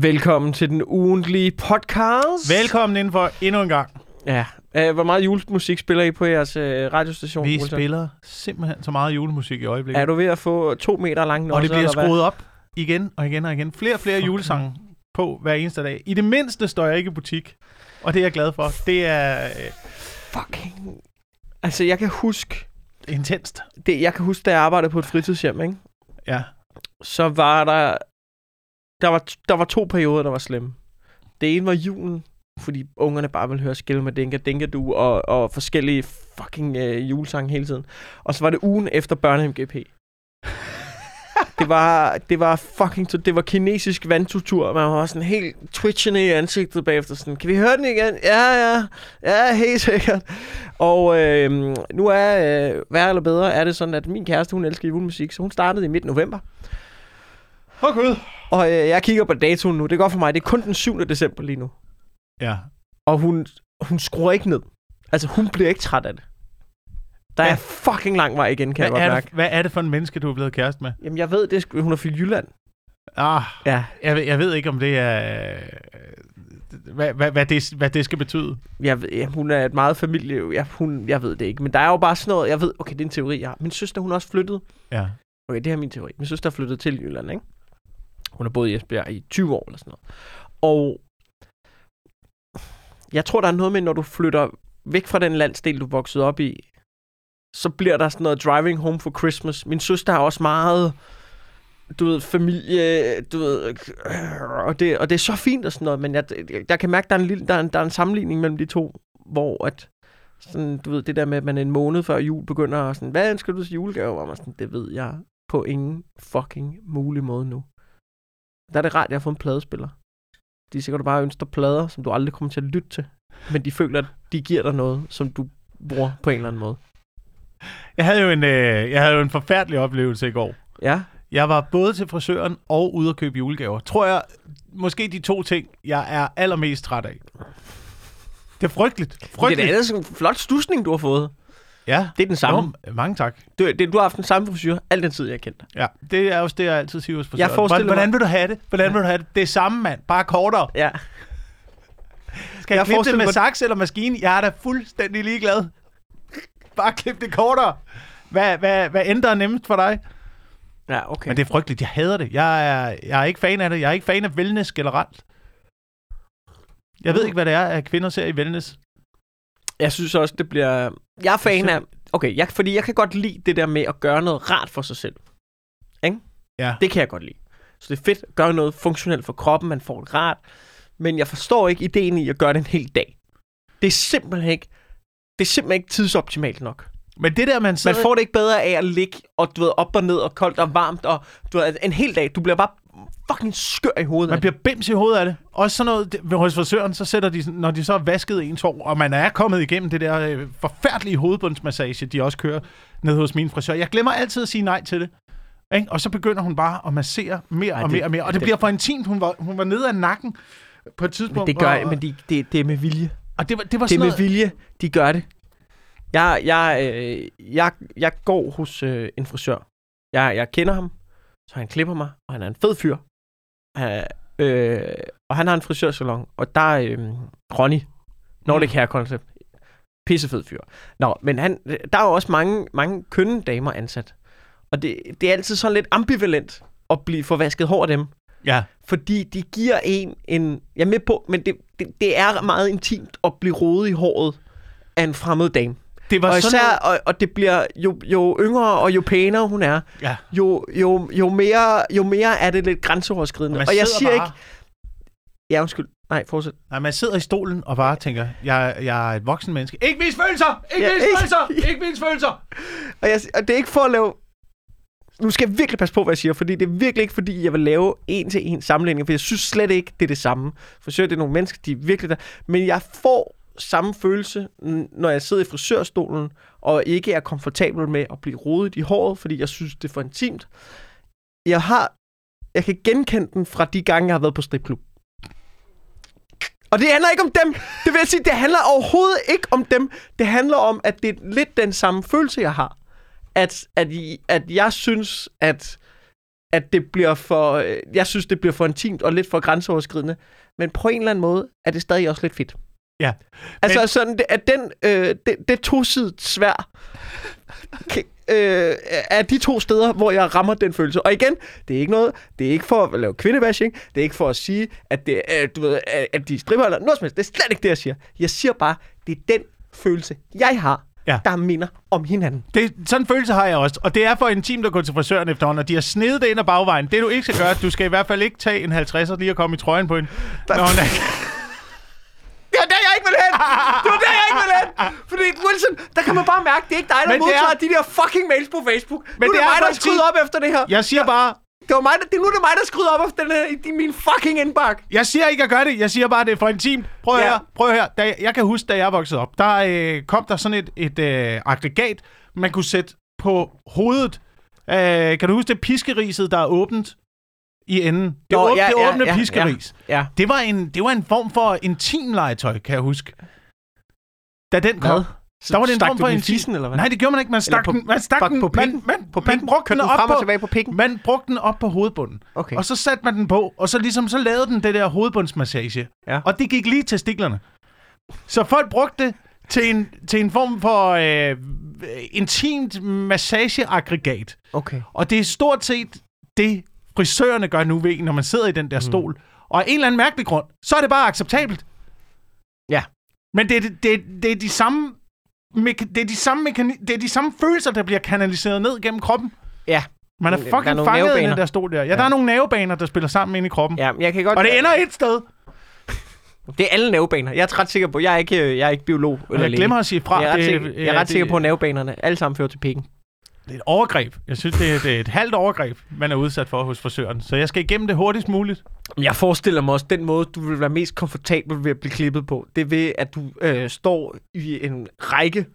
Velkommen til den ugentlige podcast. Velkommen indenfor endnu en gang. Ja. Uh, hvor meget julemusik spiller I på jeres uh, radiostation? Vi Olsen? spiller simpelthen så meget julemusik i øjeblikket. Er du ved at få to meter lang og det bliver eller hvad? skruet op igen og igen og igen. Flere og flere Fuck. julesange på hver eneste dag. I det mindste står jeg ikke i butik. Og det er jeg glad for. Det er øh, Fucking... Altså, jeg kan huske... intenst. Det, jeg kan huske, da jeg arbejdede på et fritidshjem, ikke? Ja. så var der... Der var, der var to perioder, der var slemme. Det ene var julen, fordi ungerne bare ville høre skille med Dinka Dinka Du og, og forskellige fucking øh, julesange hele tiden. Og så var det ugen efter Børnehjem GP. det var, det var fucking, det var kinesisk vandtutur. Man var sådan helt twitchende i ansigtet bagefter. Sådan, kan vi høre den igen? Ja, ja. Ja, helt sikkert. Og øh, nu er, øh, værre eller bedre, er det sådan, at min kæreste, hun elsker julemusik, så hun startede i midt november. Åh, Gud. Og øh, jeg kigger på datoen nu. Det går for mig. Det er kun den 7. december lige nu. Ja. Og hun, hun skruer ikke ned. Altså, hun bliver ikke træt af det. Der Ja. er fucking lang vej igen, kan Hvad jeg er, godt mærke. det, hvad er det for en menneske, du er blevet kæreste med? Jamen, jeg ved, det er, hun er fra Jylland. Ah, Ja. jeg, ved- jeg ved ikke, om det er... øh, Hvad, hvad, hvad, det, hvad det skal betyde. Jeg ved, ja, hun er et meget familie... Ja, hun, jeg ved det ikke. Men der er jo bare sådan noget... Jeg ved, okay, det er en teori, jeg har. Min søster, hun er også flyttet. Ja. Okay, det er min teori. Min søster er flyttet til Jylland, ikke? Hun har boet i Esbjerg i 20 år eller sådan noget. Og jeg tror, der er noget med, når du flytter væk fra den landsdel, du voksede op i, så bliver der sådan noget driving home for Christmas. Min søster har også meget, du ved, familie, du ved, og det, og det er så fint og sådan noget, men jeg, jeg kan mærke, der er, en lille, der, er en, der er en sammenligning mellem de to, hvor at, sådan, du ved, det der med, at man en måned før jul begynder at sådan, hvad ønsker du til julegave? Og man sådan, det ved jeg på ingen fucking mulig måde nu. Der er det rart, at jeg har fået en pladespiller. De er sikkert bare ønsker plader, som du aldrig kommer til at lytte til. Men de føler, at de giver dig noget, som du bruger på en eller anden måde. Jeg havde jo en, øh, jeg havde jo en forfærdelig oplevelse i går. Ja, Jeg var både til frisøren og ude at købe julegaver. Tror jeg, måske de to ting, jeg er allermest træt af. Det er frygteligt. det er Frygteligt. da ellers en flot stusning, du har fået. Ja. Det er den samme. Jo, mange tak. Du, det, du har haft den samme frisyr al den tid, jeg har kendt dig. Ja, det er også det, jeg altid siger hos frisøren. forestiller hvordan, hvordan vil du have det? Hvordan vil du have det? Det er samme mand, bare kortere. Ja. Skal Jeg jeg, klippe det med mig- saks eller maskine? Jeg er da fuldstændig ligeglad. Bare klip det kortere. Hvad, hvad, hvad ændrer nemmest for dig? Ja, okay. Men det er frygteligt. Jeg hader det. Jeg er, jeg er ikke fan af det. Jeg er ikke fan af wellness generelt. Jeg ved ikke, hvad det er, at kvinder ser i wellness. Jeg synes også, det bliver... Jeg er fan af... Okay, jeg, fordi jeg kan godt lide det der med at gøre noget rart for sig selv. Ikke? Ja. Det kan jeg godt lide. Så det er fedt at gøre noget funktionelt for kroppen, man får det rart. Men jeg forstår ikke ideen i at gøre det en hel dag. Det er simpelthen ikke... Det er simpelthen ikke tidsoptimalt nok. Men det der, man Man sidder... får det ikke bedre af at ligge og du ved, op og ned og koldt og varmt og du ved, en hel dag. Du bliver bare fucking skør i hovedet. Man det. bliver bims i hovedet af det. Også sådan noget, det- hos frisøren, så sætter de, sådan- når de så har vasket ens hår, og man er kommet igennem det der øh, forfærdelige hovedbundsmassage, de også kører ned hos min frisør. Jeg glemmer altid at sige nej til det. Ikke? Og så begynder hun bare at massere mere Ej, og det- mere og mere. Og det, det- bliver for intimt. Hun var, hun var nede af nakken på et tidspunkt. Men det gør jeg, men de, det, det er med vilje. og det var, det var Det er sådan med noget, vilje, de gør det. Jeg, jeg, øh, jeg, jeg går hos øh, en frisør. Jeg, jeg kender ham, så han klipper mig, og han er en fed fyr. Han, øh, og han har en frisørsalon, og der er øh, Ronny, Nordic Hair Concept. Pissefed fyr. Nå, men han, der er jo også mange, mange kønne damer ansat. Og det, det er altid sådan lidt ambivalent at blive forvasket hår af dem. Ja, Fordi de giver en en... Jeg er med på, men det, det, det er meget intimt at blive rodet i håret af en fremmed dame. Det var Og sådan især, og, og det bliver jo, jo yngre og jo pænere hun er, Ja. jo, jo, jo, mere, jo mere er det lidt grænseoverskridende. Og Og jeg siger bare- ikke... Ja, undskyld. Nej, fortsæt. Nej, man sidder i stolen og bare tænker, jeg, jeg er et voksen menneske. Ikke vis følelser! Ikke Ja, vis ikke- følelser! Ikke vis følelser! Og, jeg, og det er ikke for at lave... Nu skal jeg virkelig passe på, hvad jeg siger, fordi det er virkelig ikke, fordi jeg vil lave en til en sammenligning, for jeg synes slet ikke, det er det samme. For så er det nogle mennesker, de er virkelig der. Men jeg får samme følelse, når jeg sidder i frisørstolen, og ikke er komfortabel med at blive rodet i håret, fordi jeg synes, det er for intimt. Jeg har... Jeg kan genkende den fra de gange, jeg har været på stripklub. Og det handler ikke om dem. Det vil jeg sige, det handler overhovedet ikke om dem. Det handler om, at det er lidt den samme følelse, jeg har. At, at, at jeg synes, at at det bliver for... Jeg synes, det bliver for intimt og lidt for grænseoverskridende. Men på en eller anden måde er det stadig også lidt fedt. Ja. Altså Men- sådan, at den, øh, det, det tosidigt svær øh, er de to steder, hvor jeg rammer den følelse. Og igen, det er ikke noget, det er ikke for at lave kvindebashing, det er ikke for at sige, at, det, øh, du ved, at de stripper eller noget som helst. Det er slet ikke det, jeg siger. Jeg siger bare, det er den følelse, jeg har, Ja. der minder om hinanden. Det, sådan en følelse har jeg også. Og det er for intimt at gå til frisøren efterhånden, og de har snedet det ind ad bagvejen. Det du ikke skal gøre, du skal i hvert fald ikke tage en 50'er lige at komme i trøjen på en. Når hun er, Ville hen! Det var der, jeg ikke ville hen! Fordi Wilson, der kan man bare mærke, det er ikke dig, der Men det er- modtager de der fucking mails på Facebook. Men nu er det det er mig, der skryder op efter det her. jeg siger bare, Det var mig, der, det, nu er det mig, der skryder op efter den her, i min fucking indbakke. jeg siger ikke at gøre det. Jeg siger bare, det er for intimt. Prøv at Ja. høre. Prøv at høre. Da jeg, jeg kan huske, da jeg voksede op, der øh, kom der sådan et, et øh, aggregat, man kunne sætte på hovedet. Øh, kan du huske det piskeriset, der er åbent i enden? Det, Nå, åb- ja, det ja, åbne ja, piskeris. Ja. Det var en, det var en form for intimlegetøj, kan jeg huske. Da den kom. Så Der var det en form for intim- fissen, eller hvad? Nej, det gjorde man ikke. Man stak på- den, man stak den på man, pikken? man, På man pikken? brugte den den op på, tilbage på pikken? man brugte den op på hovedbunden. Okay. Og så satte man den på, og så ligesom så lavede den det der hovedbundsmassage. Ja. Og det gik lige til stiklerne. Så folk brugte det til en, til en form for øh, intimt massageaggregat. Okay. Og det er stort set det, frisørerne gør nu ved, en, når man sidder i den der stol. Og af en eller anden mærkelig grund, så er det bare acceptabelt. Ja. Men det, er- det, det, det er de samme det er de samme mekani- det er de samme følelser, der bliver kanaliseret ned gennem kroppen. Ja. Man er Der er fucking fanget i den der stol der. Ja, der er nogle nervebaner, der spiller sammen ind i kroppen. Ja, jeg kan godt... Og det ender et sted. Det er alle nervebaner. Jeg er ret sikker på, jeg er ikke, øh, jeg er ikke biolog eller Jeg glemmer at sige fra. Jeg er ret, det, sikker, jeg er ret det, sikker på, at nervebanerne alle sammen fører til pikken. Det er et overgreb. Jeg synes, det er, det er et halvt overgreb, man er udsat for hos frisøren. Så jeg skal igennem det hurtigst muligt. Jeg forestiller mig også, den måde, du vil være mest komfortabel ved at blive klippet på, det er ved, at du øh, står i en række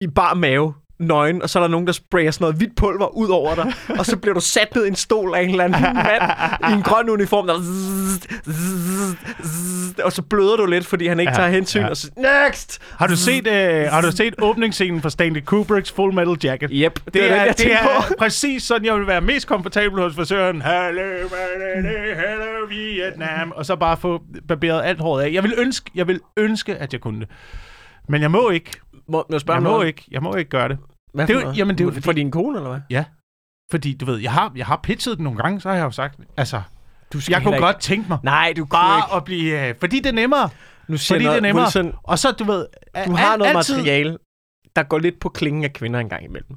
i bar mave, nøgen, og så er der nogen, der sprayer sådan noget hvidt pulver ud over dig, og så bliver du sat ned i en stol af en eller anden mand i en grøn uniform, der zzz, zzz, zzz, og så bløder du lidt, fordi han ikke Ja, tager hensyn, ja. og så next! Har du set, øh, har du set åbningsscenen for Stanley Kubricks Full Metal Jacket? Yep, det, Det er, den, jeg det er på. præcis sådan, jeg vil være mest komfortabel hos frisøren. Hello, hello, Vietnam. Og så bare få barberet alt håret af. Jeg vil ønske, jeg vil ønske at jeg kunne det. Men jeg må ikke. Må, må jeg Jeg må noget? ikke. Jeg må ikke gøre det. Hvad Det er for jo- noget? jamen, det er jo For fordi- din kone, eller hvad? Fordi, du ved, jeg har, jeg har pitchet den nogle gange, så har jeg jo sagt, altså, Du skal jeg kunne heller godt tænke mig Ikke. Nej, du bare ikke. at blive, øh, fordi det er nemmere. Nu siger Fordi jeg det er noget, nemmere. Wilson, Og så, du ved, Du har noget altid, materiale, der går lidt på klingen af kvinder engang imellem.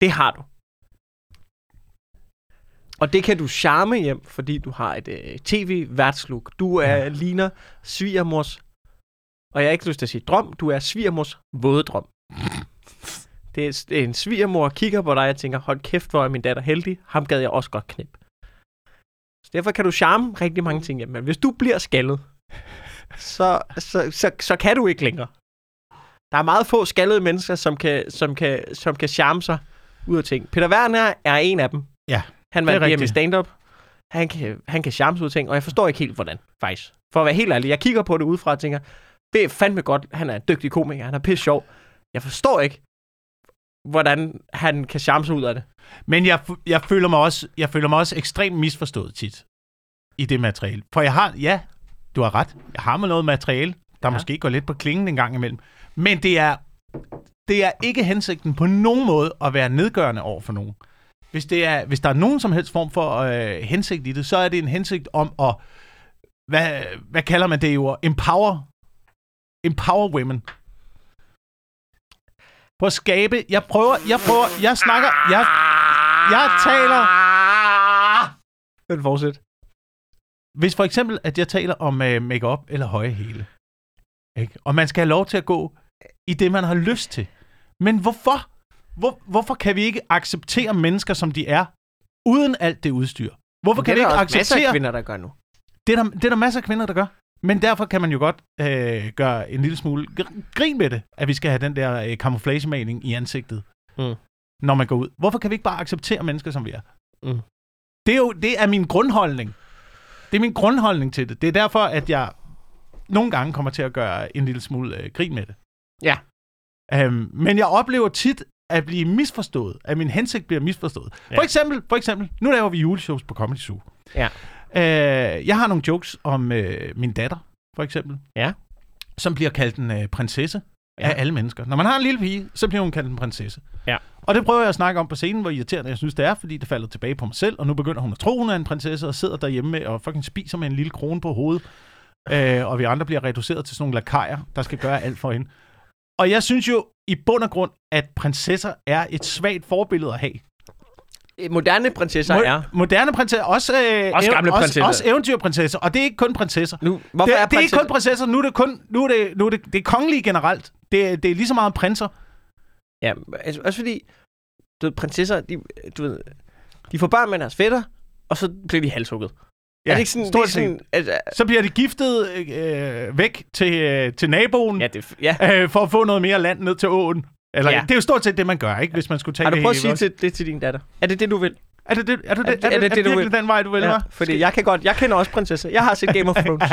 Det har du. Og det kan du charme hjem, fordi du har et øh, tv-værtslook. Du er ja. ligner svigermors, og jeg har ikke lyst til at sige drøm, du er svigermors våde drøm. Det er, en svigermor, kigger på dig og tænker, hold kæft, hvor er min datter heldig. Ham gad jeg også godt knip. Så derfor kan du charme rigtig mange ting hjem. Men hvis du bliver skaldet, så, så, så, så kan du ikke længere. Der er meget få skaldede mennesker, som kan, som kan, som kan charme sig ud af ting. Peter Werner er en af dem. Ja, Han vandt DM i stand-up. Han kan, han kan charme sig ud af ting, og jeg forstår ikke helt, hvordan, faktisk. For at være helt ærlig, jeg kigger på det udefra og tænker, det er fandme godt, han er en dygtig komiker, han er pisse sjov. Jeg forstår ikke, hvordan han kan charme sig ud af det. Men jeg, jeg, føler mig også, jeg føler mig også ekstremt misforstået tit i det materiale. For jeg har, ja, du har ret, jeg har med noget materiale, der ja. måske går lidt på klingen en gang imellem. Men det er, det er ikke hensigten på nogen måde at være nedgørende over for nogen. Hvis, det er, hvis der er nogen som helst form for øh, hensigt i det, så er det en hensigt om at, hvad, hvad kalder man det jo, empower, empower women. På at skabe, jeg prøver, jeg prøver, jeg snakker, jeg, jeg taler, Men fortsæt. hvis for eksempel, at jeg taler om øh, makeup eller høje hæle, ikke? og man skal have lov til at gå i det, man har lyst til. Men hvorfor? Hvor, hvorfor kan vi ikke acceptere mennesker, som de er, uden alt det udstyr? Hvorfor kan vi det ikke er der også masser af acceptere... kvinder, der gør nu. Det er, der, det er der masser af kvinder, der gør. Men derfor kan man jo godt øh, gøre en lille smule gr- grin med det, at vi skal have den der øh, camouflagemaling i ansigtet, Mm. når man går ud. Hvorfor kan vi ikke bare acceptere mennesker, som vi er? Mm. Det er jo det er min grundholdning. Det er min grundholdning til det. Det er derfor, at jeg nogle gange kommer til at gøre en lille smule øh, grin med det. Ja. Øhm, men jeg oplever tit, at blive misforstået, at min hensigt bliver misforstået. Ja. For eksempel, for eksempel, nu laver vi juleshows på Comedy Zoo. Ja. Øh, jeg har nogle jokes om øh, min datter, for eksempel. Ja. Som bliver kaldt en øh, prinsesse ja. Af alle mennesker. Når man har en lille pige, så bliver hun kaldt en prinsesse. Ja. Og det prøver jeg at snakke om på scenen, hvor irriterende jeg synes, det er, fordi det falder tilbage på mig selv, og nu begynder hun at tro, hun er en prinsesse, og sidder derhjemme med og fucking spiser med en lille krone på hovedet. Øh, og vi andre bliver reduceret til sådan nogle lakajer, der skal gøre alt for hende. Og jeg synes jo i bund og grund, at prinsesser er et svagt forbillede at have. Moderne prinsesser Mo- er... Moderne prinsesser, også, øh, Også gamle prinsesser. Også, også eventyrprinsesser, og det er ikke kun prinsesser. Nu, hvorfor det, er, det er ikke prinsesser- kun prinsesser, nu er det kun nu er det, nu er det, det er kongelige generelt. Det, er- det er lige så meget prinser. Ja, altså, også fordi, du ved, prinsesser, de, du ved, de får børn med deres fætter, og så bliver de halshugget. Ja, er det ikke sådan, stort det er sådan, altså, Så bliver de giftet øh, væk til, øh, til naboen, ja, det, ja. øh, for at få noget mere land ned til åen. Eller, ja. Det er jo stort set det, man gør, ikke? Hvis man skulle tage Har du det prøvet at sige til, det til din datter? Er det det, du vil? Er det det, er det, er det, det- er det det, du virkelig vil? den vej, du vil? Ja, fordi jeg kan godt, jeg kender også prinsesser. Jeg har set Game of Thrones.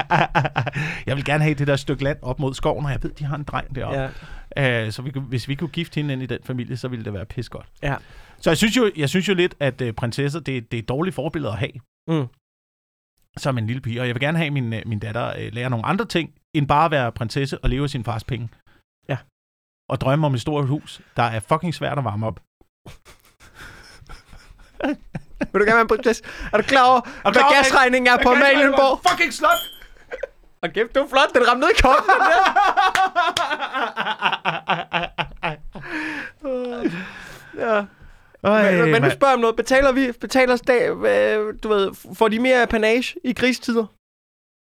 jeg vil gerne have det der stykke land op mod skoven, og jeg ved, de har en dreng deroppe. ja. Uh, så vi, kunne- hvis vi kunne gifte hende ind i den familie, så ville det være pis godt. Ja. Så jeg synes jo, jeg synes jo lidt, at uh, prinsesser, det, det er et dårligt forbillede at have. Mm. Som en lille pige. Og jeg vil gerne have, at min, uh, min datter uh, lærer nogle andre ting, end bare at være prinsesse og leve af sin fars penge. Og drømme om et stort hus, der er fucking svært at varme op. Vil du gerne være en prinsesse? Er du klar over, Er du hvad gasregningen er på Amalienborg? Fucking slot! Og kæft, det var flot. Den ramte ned i koppen, ja. Men, men, men nu spørger om noget. Betaler vi, betaler øh, du ved, får de mere panage i krigstider?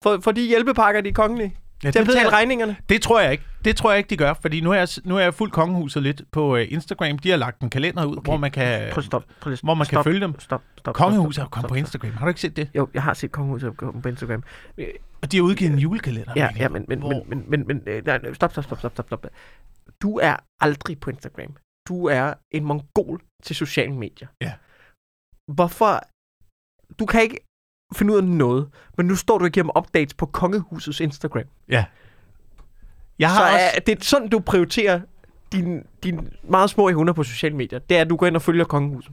For, for de hjælpepakker, de er kongelige? Ja, Til at betale regningerne? det tror jeg ikke. Det tror jeg ikke, de gør, fordi nu er jeg, nu er jeg fuldt kongehuset lidt på uh, Instagram. De har lagt en kalender ud, okay. hvor man kan, Prøv stop. Prøv at hvor man kan stop, følge dem. Stop, stop, Kongehuset stop, er jo stop, kommet stop, på stop. Instagram. Har du ikke set det? Jo, jeg har set kongehuset på Instagram. Øh, Og de har udgivet en julekalender. Ja, ja, men, men, hvor- men, men, men, men øh, nej, stop, stop, stop, stop, stop, stop. Du er aldrig på Instagram. Du er en mongol til sociale medier. Ja. Hvorfor? Du kan ikke finde ud af noget, men nu står du igennem updates på kongehusets Instagram. Ja. Jeg Så har også... er, det er sådan, du prioriterer dine din meget små hunder på sociale medier. Det er, at du går ind og følger kongehuset.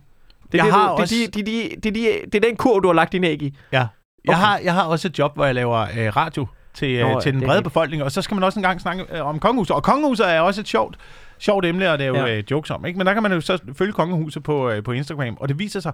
Det er, Jeg det, har du, også- det, er de, de, det, er de, det er den kur, du har lagt din æg i. Ja. Jeg, Okay. har, jeg har også et job, hvor jeg laver øh, radio til, øh, Nå, til den brede befolkning, og så skal man også engang snakke øh, om kongehuset. Og kongehuset er også et sjovt, sjovt emne at lave ja. øh, jokes om. Ikke? Men der kan man jo så følge kongehuset på, øh, på Instagram, og det viser sig,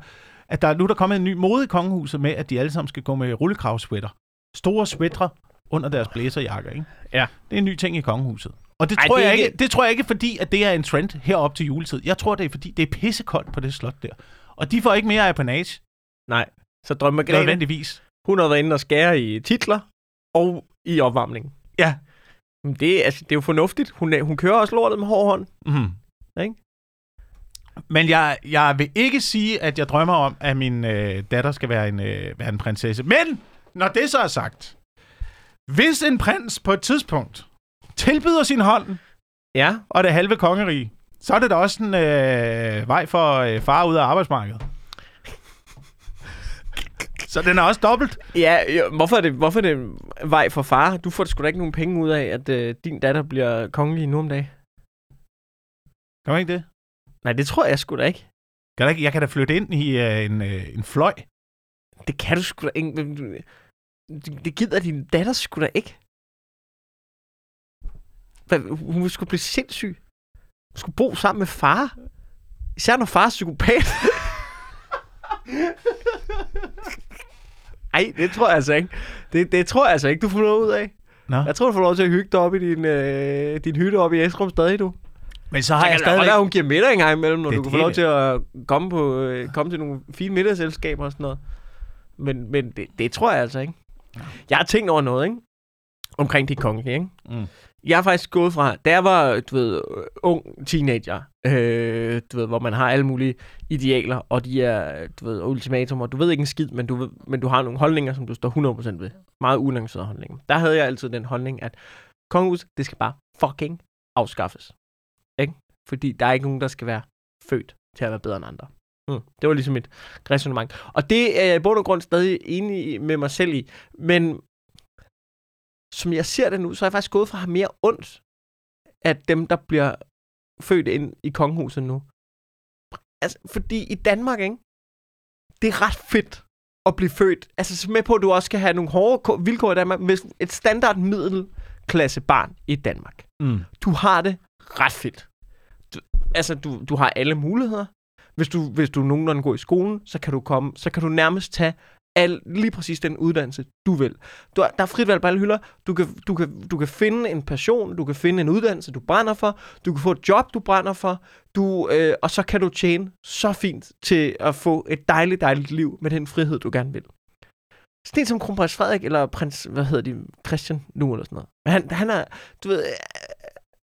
at der er nu der er kommet en ny mode i kongehuset med, at de alle sammen skal gå med rullekravsweater. Store sweatre under deres blæserjakker. Ikke? Ja. Det er en ny ting i kongehuset. Og det, Ej, tror det jeg ikke- ikke, det tror jeg ikke, fordi at det er en trend herop til juletid. Jeg tror, det er fordi, det er pissekoldt på det slot der. Og de får ikke mere apanage, Nej. Så drømmer Margrethe, nødvendigvis. hun har været inde og skære i titler og i opvarmningen. Ja. Men det, er- altså, det er jo fornuftigt. Hun, hun kører også lortet med hård hånd. Mm. Ikke? Men jeg, jeg vil ikke sige, at jeg drømmer om, at min øh, datter skal være en, øh, være en prinsesse. Men, når det så er sagt, hvis en prins på et tidspunkt tilbyder sin hånd Ja. og det halve kongerige, så er det da også en øh, vej for øh, far ud af arbejdsmarkedet. Så den er også dobbelt. Ja, jo, hvorfor er, det, hvorfor er det en vej for far? Du får sgu da ikke nogen penge ud af, at øh, din datter bliver kongelig nu om dagen. Kan man ikke det? Nej, det tror jeg sgu da ikke. Kan jeg, ikke? jeg kan da flytte ind i øh, en, øh, en fløj. Det kan du sgu da ikke. Det, gider din datter sgu da ikke. Hun sgu blive sindssyg. Hun skulle bo sammen med far. Især når far er psykopat. Ej, det tror jeg altså ikke. Det, det tror jeg altså ikke, du får noget ud af. Nå. Jeg tror, du får lov til at hygge dig op i din, øh, din hytte oppe i Esrum stadig, du. Men så Har jeg jeg kan stadig stadig... være, hun giver middag en gang imellem, når Det er du kan få lov til at komme, på, øh, komme til nogle fine middagsselskaber og sådan noget. Men, men det, det tror jeg altså ikke. Jeg har tænkt over noget, ikke? Omkring de kongelige, ikke? Mm. Jeg har faktisk gået fra, da jeg var, du ved, ung teenager, øh, du ved, hvor man har alle mulige idealer, og de er, du ved, ultimatumer. Du ved ikke en skid, men du, ved, men du har nogle holdninger, som du står 100% ved. Meget ulancerede holdninger. Der havde jeg altid den holdning, at kongehuset, det skal bare fucking afskaffes. Fordi der er ikke nogen, der skal være født til at være bedre end andre. Mm. Det var ligesom et resonemang. Og det er jeg i bund og grund stadig enig med mig selv i. Men som jeg ser det nu, så er jeg faktisk gået fra at have mere ondt af dem, der bliver født ind i kongehuset nu. Altså, fordi i Danmark, ikke? Det er ret fedt at blive født. Altså, så med på, at du også skal have nogle hårde vilkår i Danmark. Hvis et standard middelklasse barn i Danmark. Mm. Du har det ret fedt. Altså, du, du har alle muligheder. Hvis du, hvis du nogenlunde går i skolen, så kan du komme, så kan du nærmest tage al, lige præcis den uddannelse, du vil. Du, der er frit valg på alle hylder. Du kan, du, kan, du kan finde en passion, du kan finde en uddannelse, du brænder for. Du kan få et job, du brænder for. Du, øh, og så kan du tjene så fint til at få et dejligt, dejligt liv med den frihed, du gerne vil. Sådan en som kronprins Frederik, eller prins, hvad hedder de, Christian nu, eller sådan noget. Men han, han er, du ved,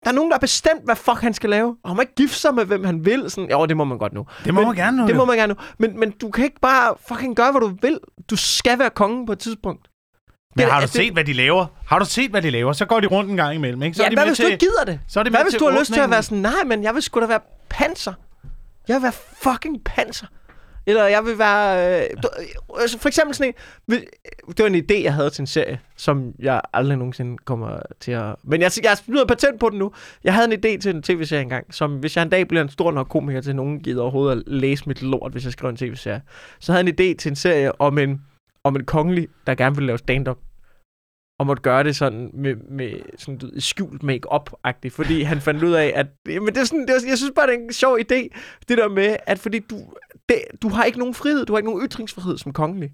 der er nogen, der har bestemt, hvad fuck han skal lave. Og han må ikke gifte sig med, hvem han vil. Sådan, jo, det må man godt nu. Det må Men man gerne nu. Det jo. må man gerne nu. Men, men du kan ikke bare fucking gøre, hvad du vil. Du skal være kongen på et tidspunkt. Men det- har du det- set, hvad de laver? Har du set, hvad de laver? Så går de rundt en gang imellem, ikke? Så ja, er de hvad med hvis til, du ikke gider det? så er de Hvad hvis du har lyst til at være sådan, nej, men jeg vil sgu da være panser. Jeg vil være fucking panser. Eller jeg vil være... Øh, du, altså for eksempel sådan en... Det var en idé, jeg havde til en serie, som jeg aldrig nogensinde kommer til at... Men jeg, jeg har patent på den nu. Jeg havde en idé til en tv-serie engang, som hvis jeg en dag bliver en stor nok komiker til, at nogen gider overhovedet at læse mit lort, hvis jeg skriver en tv-serie, så havde jeg en idé til en serie om en, om en kongelig, der gerne ville lave stand-up og måtte gøre det sådan med, med sådan, du skjult make-up-agtigt, fordi han fandt ud af, at men det er sådan, det er, jeg synes bare, det er en sjov idé, det der med, at fordi du, det, du har ikke nogen frihed, du har ikke nogen ytringsfrihed som kongelig.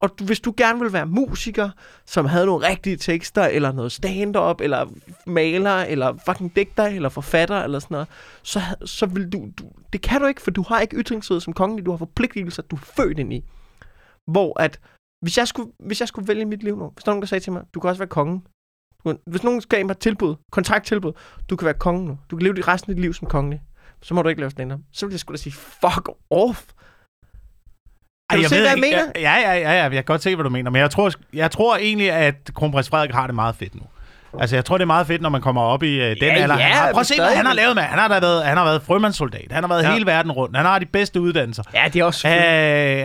Og du, hvis du gerne vil være musiker, som havde nogle rigtige tekster, eller noget stand-up, eller maler, eller fucking digter, eller forfatter, eller sådan noget, så, så vil du, du... Det kan du ikke, for du har ikke ytringsfrihed som kongelig. Du har forpligtelser, du er født ind i. Hvor at, hvis jeg skulle, hvis jeg skulle vælge mit liv nu, hvis der nogen, der sagde til mig, du kan også være konge. Du kan- Hvis nogen skal mig et tilbud, kontrakttilbud, du kan være konge nu. Du kan leve dit resten af dit liv som kongelig. Så må du ikke lave stand-up. Så vil jeg sgu da sige, fuck off. Kan du se, ved hvad jeg ikke- mener? Ja, ja, ja, ja, jeg kan godt se, hvad du mener. Men jeg tror, jeg tror egentlig, at kronprins Frederik har det meget fedt nu. Altså, jeg tror, det er meget fedt, når man kommer op i uh, den Ja, alder. ja, han har, prøv at se, hvad han har lavet med. Han har, da været, han har været frømandssoldat. Han har været Ja. hele verden rundt. Han har de bedste uddannelser. Ja, det er også... Øh,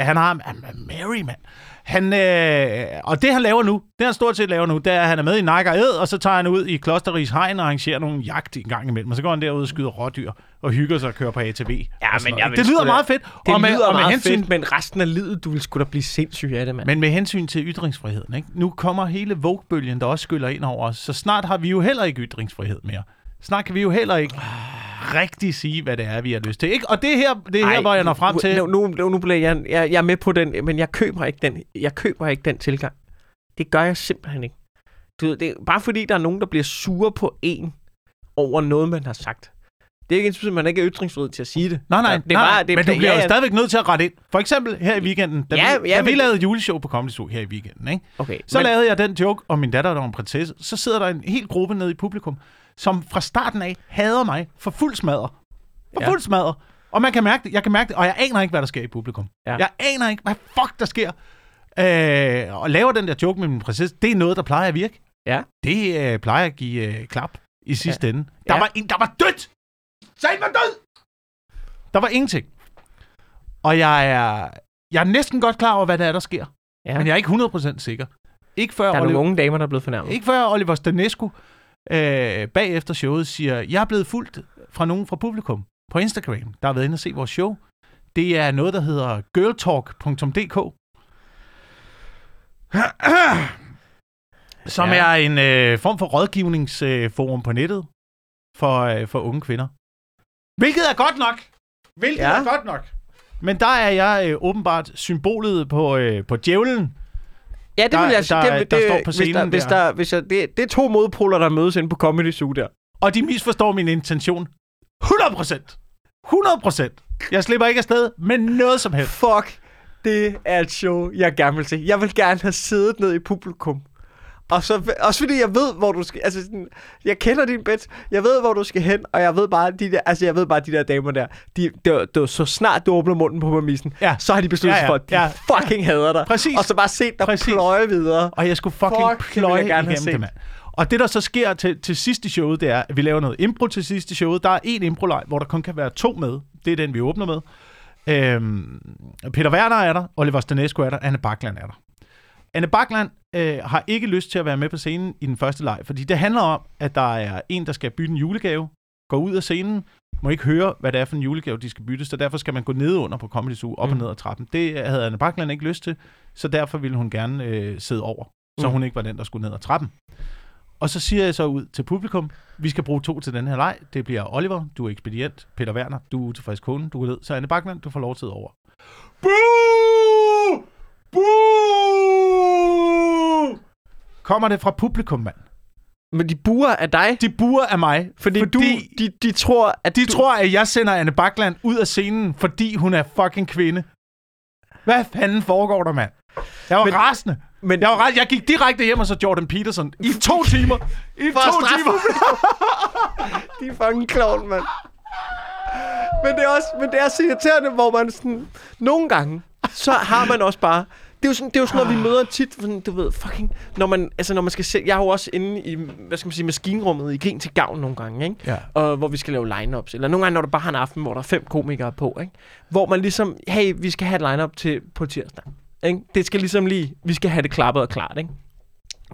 han har... han Mary, mand. Han, øh, og det, han laver nu, det han stort set laver nu, det er, at han er med i Nak og Ed, og så tager han ud i Klosterrigs Hegn og arrangerer nogle jagt en gang imellem. Og så går han derud og skyder rådyr og hygger sig og kører på ATV. Ja, sådan men jeg det lyder da- meget fedt. det og med, lyder og med meget hensyn, fedt, men resten af livet, du vil sgu da blive sindssyg af det, mand. men med hensyn til ytringsfriheden, ikke? nu kommer hele Vogue-bølgen, der også skyller ind over os. Så snart har vi jo heller ikke ytringsfrihed mere. Snart kan vi jo heller ikke rigtig sige, hvad det er, vi har lyst til. Ikke? Og det er her, det er her hvor jeg når frem til... Nu, nu, nu, nu bliver jeg, jeg, jeg er med på den, men jeg køber ikke den, jeg køber ikke den tilgang. Det gør jeg simpelthen ikke. Du ved, det er bare fordi, der er nogen, der bliver sure på en over noget, man har sagt. Det er ikke ens, at man ikke er ytringsfrihed til at sige det. Nej, nej, Ja, det er nej, det, men du ja, bliver jo stadigvæk nødt til at rette ind. For eksempel her i weekenden, da, Ja, vi, ja, da vi lavede juleshow på Comedy Zoo her i weekenden, ikke? Okay, så men, lavede jeg den joke om min datter, der var en prinsesse. Så sidder der en hel gruppe nede i publikum, som fra starten af hader mig for fuld smadre. For Ja. fuld smadre. Og man kan mærke det, jeg kan mærke det, og jeg aner ikke, hvad der sker i publikum. Ja. Jeg aner ikke, hvad fuck der sker. Øh, og laver den der joke med min prinsesse, det er noget, der plejer at virke. Ja. Det øh, plejer at give øh, klap i sidste ende. Der Ja. var en, der var dødt! Sagen var død! Der var ingenting. Og jeg er, jeg er næsten godt klar over, hvad det er, der sker. ja, Men jeg er ikke 100% sikker. Ikke før, der er nogle Oliver, unge damer, der er blevet fornærmet. ikke før Oliver Stanescu øh, bagefter showet siger, jeg er blevet fulgt fra nogen fra publikum på Instagram, der har været inde og se vores show. Det er noget, der hedder girltalk.dk. Som Ja. er en øh, form for rådgivningsforum på nettet for, øh, for unge kvinder. Hvilket er godt nok. Hvilket ja. er godt nok. Men der er jeg øh, åbenbart symbolet på, øh, på djævlen. Ja, det Der- vil jeg der- det, der det, står på hvis scenen der, hvis der. der, hvis jeg, det, det er to modpoler, der mødes inde på Comedy Zoo der. Og de misforstår min intention. 100 procent. 100 procent. Jeg slipper ikke afsted med noget som helst. Fuck, det er et show, jeg gerne vil se. Jeg vil gerne have siddet ned i publikum. Og så, også fordi jeg ved, hvor du skal... Altså, sådan, jeg kender din bet. Jeg ved, hvor du skal hen, og jeg ved bare, de der, altså, jeg ved bare, de der damer der, de, det var så snart du åbner munden på permissen, Ja. så har de besluttet Ja, sig ja, for, at de ja. fucking hader dig. Præcis. Og så bare set dig Præcis. pløje videre. Og jeg skulle fucking Fuck, Fuck, det pløje gerne igennem det, mand. Og det, der så sker til, til sidst i showet, det er, at vi laver noget impro til sidst i showet. Der er en impro hvor der kun kan være to med. Det er den, vi åbner med. Øhm, Peter Werner er der, Oliver Stanescu er der, Anne Bakland er der. Anne Bakland øh, har ikke lyst til at være med på scenen i den første leg, fordi det handler om, at der er en, der skal bytte en julegave, går ud af scenen, må ikke høre, hvad det er for en julegave, de skal bytte, så derfor skal man gå ned under på Comedy Zoo, op mm. og ned ad trappen. Det havde Anne Bakland ikke lyst til, så derfor ville hun gerne øh, sidde over, så Mm. hun ikke var den, der skulle ned ad trappen. Og så siger jeg så ud til publikum, vi skal bruge to til den her leg. Det bliver Oliver, du er ekspedient, Peter Werner, du er utilfreds kone, du går ned. Så Anne Bakland, du får lov til over. Boo! Boo! Kommer det fra publikum, mand? Men de buer af dig, De buer af mig, fordi, fordi du, de, de tror, at de du... tror, at jeg sender Anne Bakland ud af scenen, fordi hun er fucking kvinde. Hvad fanden foregår der, mand? Jeg var Men- rasende. Men, Jeg, var ras- jeg gik direkte hjem og så Jordan Peterson i to timer. I to timer. de er fucking klovn, mand. Men det er også, men det er så irriterende, hvor man sådan... Nogle gange, så har man også bare... Det er jo sådan, det er jo sådan noget, vi møder tit, sådan, du ved, fucking... Når man, altså, når man skal se... Jeg er jo også inde i, hvad skal man sige, maskinrummet i Grin til Gavn nogle gange, ikke? Ja. Og hvor vi skal lave line-ups. Eller nogle gange, når du bare har en aften, hvor der er fem komikere på, ikke? Hvor man ligesom, hey, vi skal have et line-up til, på tirsdag. Ikke? Det skal ligesom lige... Vi skal have det klappet og klart, ikke?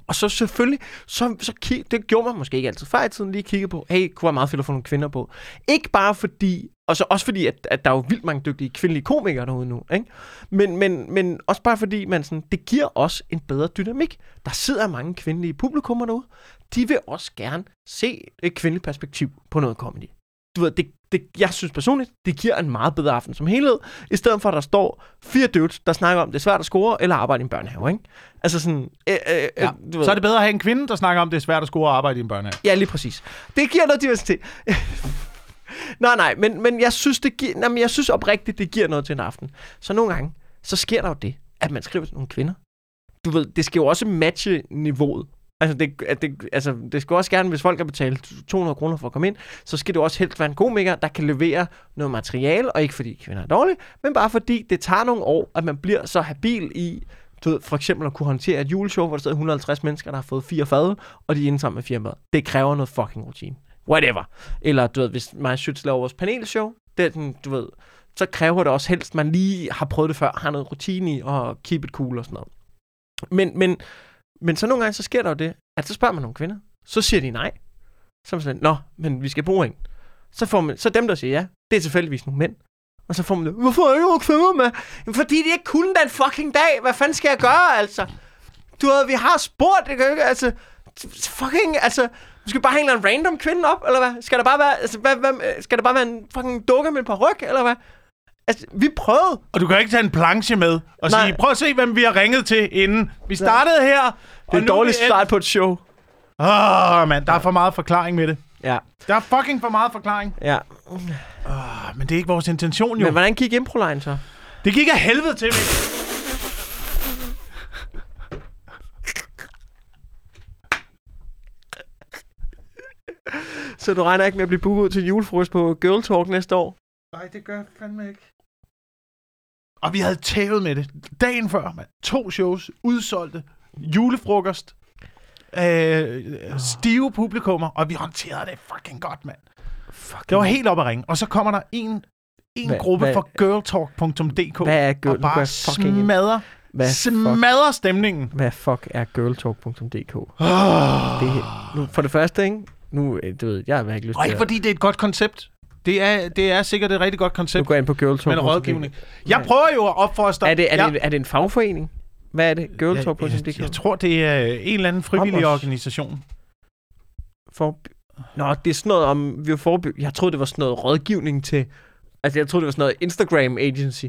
Og så selvfølgelig, så, så kig, det gjorde man måske ikke altid før i tiden, lige kigge på, hey, kunne være meget fedt at få nogle kvinder på. Ikke bare fordi, og så også fordi, at, at der er jo vildt mange dygtige kvindelige komikere derude nu, ikke? Men, men, men også bare fordi, man sådan, det giver os en bedre dynamik. Der sidder mange kvindelige publikummer derude. De vil også gerne se et kvindeligt perspektiv på noget comedy. Du ved, det, det, jeg synes personligt, det giver en meget bedre aften som helhed, i stedet for at der står fire dudes, der snakker om, det er svært at score, eller arbejde i en børnehave, ikke? Altså sådan... Øh, øh, Ja. øh, du ved, Så er det bedre at have en kvinde, der snakker om, det er svært at score og arbejde i en børnehave. Ja, lige præcis. Det giver noget diversitet nej, nej, men, men jeg synes, det giver, nej, men jeg synes oprigtigt, det giver noget til en aften. Så nogle gange, så sker der jo det, at man skriver til nogle kvinder. Du ved, det skal jo også matche niveauet. Altså det, at det, altså, det skal også gerne, hvis folk har betalt 200 kroner for at komme ind, så skal det også helst være en komiker, der kan levere noget materiale, og ikke fordi kvinder er dårlige, men bare fordi det tager nogle år, at man bliver så habil i, du ved, for eksempel at kunne håndtere et juleshow, hvor der sidder 150 mennesker, der har fået fire fad, og de er indsamlet med firmaet. Det kræver noget fucking rutine. Whatever. Eller du ved, hvis mig og Schütz laver vores panelshow, det er du ved, så kræver det også helst, at man lige har prøvet det før, har noget rutine i, og keep it cool og sådan noget. Men, men, men så nogle gange, så sker der jo det, at så spørger man nogle kvinder. Så siger de nej. Så er man sådan, nå, men vi skal bruge en. Så, får man, så dem, der siger ja, det er tilfældigvis nogle mænd. Og så får man det, hvorfor er jeg ikke kvinder med? Jamen, fordi de ikke kunne den fucking dag. Hvad fanden skal jeg gøre, altså? Du ved, vi har spurgt, det kan ikke, altså... Fucking, altså... Du skal bare have en random kvinde op, eller hvad? Skal der bare være, altså, hvad, hvad, skal der bare være en fucking dukke med et par ryg, eller hvad? Altså, vi prøvede. Og du kan ikke tage en planche med og Nej. sige, prøv at se, hvem vi har ringet til inden. Vi startede her, Det er en dårlig start på et show. Åh, oh, mand, der er for meget forklaring med det. Ja, Der er fucking for meget forklaring. ja. Oh, men det er ikke vores intention, jo. Men hvordan gik improline så? Det gik af helvede til mig. Så du regner ikke med at blive booket ud til en julefrokost på Girl Talk næste år? Nej, det gør jeg fandme ikke. Og vi havde tævet med det. Dagen før, mand. To shows, udsolgte, julefrokost, øh, stive publikummer, og vi håndterede det fucking godt, mand. Fuck. Det var helt op at ringe. Og så kommer der en, en Hvad- gruppe hvad- fra girltalk.dk Hvad er girl? og bare fucking smadrer, Hvad fuck, smadrer stemningen. hvad fuck er girltalk.dk? Oh. Det, nu, for det første, ikke? Nu, øh, du ved, jeg har ikke lyst Og til ikke at... fordi det er et godt koncept. Det er, det er sikkert et rigtig godt Nu koncept, går jeg ind på girltalk.dk. men rådgivning. Jeg prøver jo at opfostre... Er det, er, jeg, det, er det en fagforening? Hvad er det? jeg, Girltalk.dk? jeg, jeg tror, det er en eller anden frivillig os. organisation. For... Nå, det er sådan noget om... Vi forebygge... Jeg troede, det var sådan noget rådgivning til... Altså, jeg troede, det var sådan noget Instagram agency.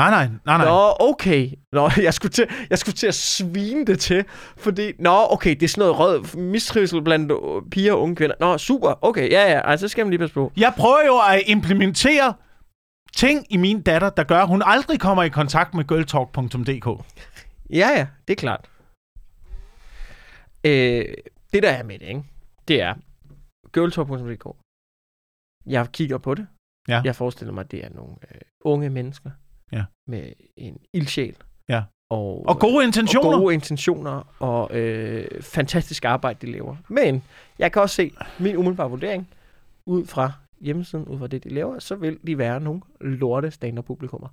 Nej, nej, nej, nej. Nå, okay. Nå, jeg skulle, til, jeg skulle til at svine det til, fordi... Nå, okay, det er sådan noget rød mistrivsel blandt øh, piger og unge kvinder. Nå, super. Okay, ja, ja. Altså, så skal man lige passe på. Jeg prøver jo at implementere ting i min datter, der gør, at hun aldrig kommer i kontakt med girltalk.dk. Ja, ja, det er klart. Øh, det, der er med det, ikke? det er girltalk.dk. Jeg kigger på det. Ja. Jeg forestiller mig, at det er nogle øh, unge mennesker Ja. med en ildsjæl. Ja. Og, Og gode intentioner. Og gode intentioner og øh, fantastisk arbejde, de laver. Men jeg kan også se min umiddelbare vurdering ud fra hjemmesiden, ud fra det, de laver, så vil de være nogle lorte stand-up-publikummer.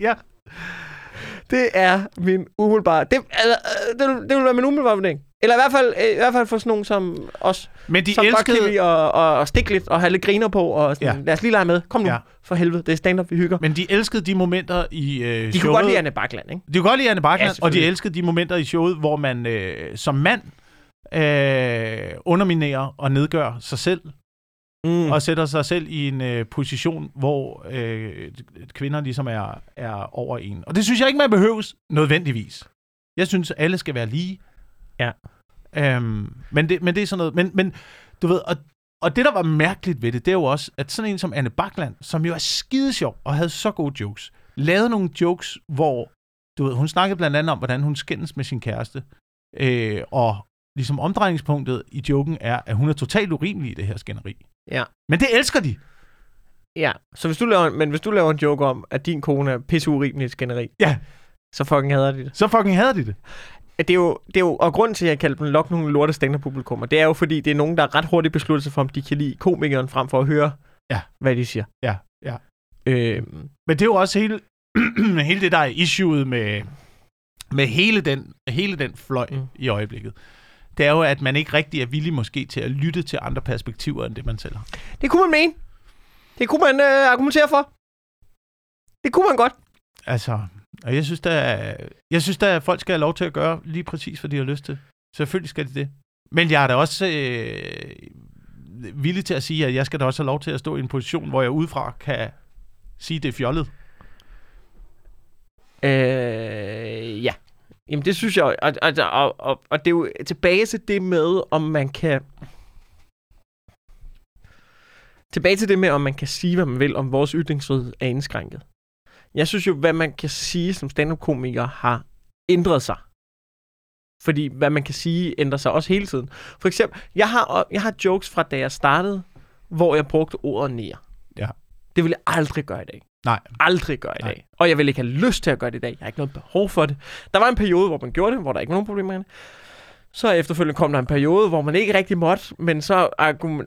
Ja. Det er min umiddelbare... Det, altså, øh, det, vil- det vil være min umiddelbare vurdering. Eller i hvert fald, i hvert fald for sådan nogen som os, Men de som godt kan elskede... lide at, at, at stikke lidt og have lidt griner på. Og sådan, Ja. Lad os lige lege med. Kom nu, Ja. for helvede. Det er stand-up, vi hygger. Men de elskede de momenter i øh, De showet. kunne godt lide Anne Bakland, ikke? De kunne godt lide Anne Bakland, Ja, og de elskede de momenter i showet, hvor man øh, som mand øh, underminerer og nedgør sig selv, mm. og sætter sig selv i en øh, position, hvor øh, kvinder ligesom er, er over en. Og det synes jeg ikke, man behøves nødvendigvis. Jeg synes, alle skal være lige. Ja. Øhm, men, det, men det er sådan noget... Men, men du ved, og, og det, der var mærkeligt ved det, det er jo også, at sådan en som Anne Bakland, som jo er skide sjov og havde så gode jokes, lavede nogle jokes, hvor du ved, hun snakkede blandt andet om, hvordan hun skændes med sin kæreste. Øh, og ligesom omdrejningspunktet i joken er, at hun er totalt urimelig i det her skænderi. Ja. Men det elsker de. Ja, så hvis du laver, men hvis du laver en joke om, at din kone er pisse urimelig i skænderi, Ja. så fucking hader de det. Så fucking hader de det. Det er jo, det er jo, og grunden til, at jeg kalder dem lok nogle lorte stand publikummer, det er jo fordi, det er nogen, der ret hurtigt beslutter sig for, om de kan lide komikeren frem for at høre, Ja. hvad de siger. Ja, ja. Øhm, Men det er jo også hele, hele det, der er issueet med, med hele, den, hele den fløj. Mm. i øjeblikket. Det er jo, at man ikke rigtig er villig måske til at lytte til andre perspektiver, end det man selv har. det kunne man mene. Det kunne man øh, argumentere for. Det kunne man godt. Altså, og jeg synes, der, jeg synes, der, at folk skal have lov til at gøre lige præcis, hvad de har lyst til. Selvfølgelig skal de det. Men jeg er da også øh, villig til at sige, at jeg skal da også have lov til at stå i en position, hvor jeg udefra kan sige, det er fjollet. Øh, ja. Jamen det synes jeg, og, og, og, og, og det er jo tilbage til det med, om man kan... Tilbage til det med, om man kan sige, hvad man vil, om vores ytringsfrihed er indskrænket. Jeg synes jo, hvad man kan sige som stand-up-komiker har ændret sig. Fordi hvad man kan sige, ændrer sig også hele tiden. For eksempel, jeg har, jeg har jokes fra da jeg startede, hvor jeg brugte ordet nær. Ja. Det vil jeg aldrig gøre i dag Nej. aldrig gøre i Nej. dag. Og jeg vil ikke have lyst til at gøre det i dag. Jeg har ikke noget behov for det. Der var en periode, hvor man gjorde det, hvor der ikke var nogen problemer med det. Så efterfølgende kom der en periode, hvor man ikke rigtig måtte, men så,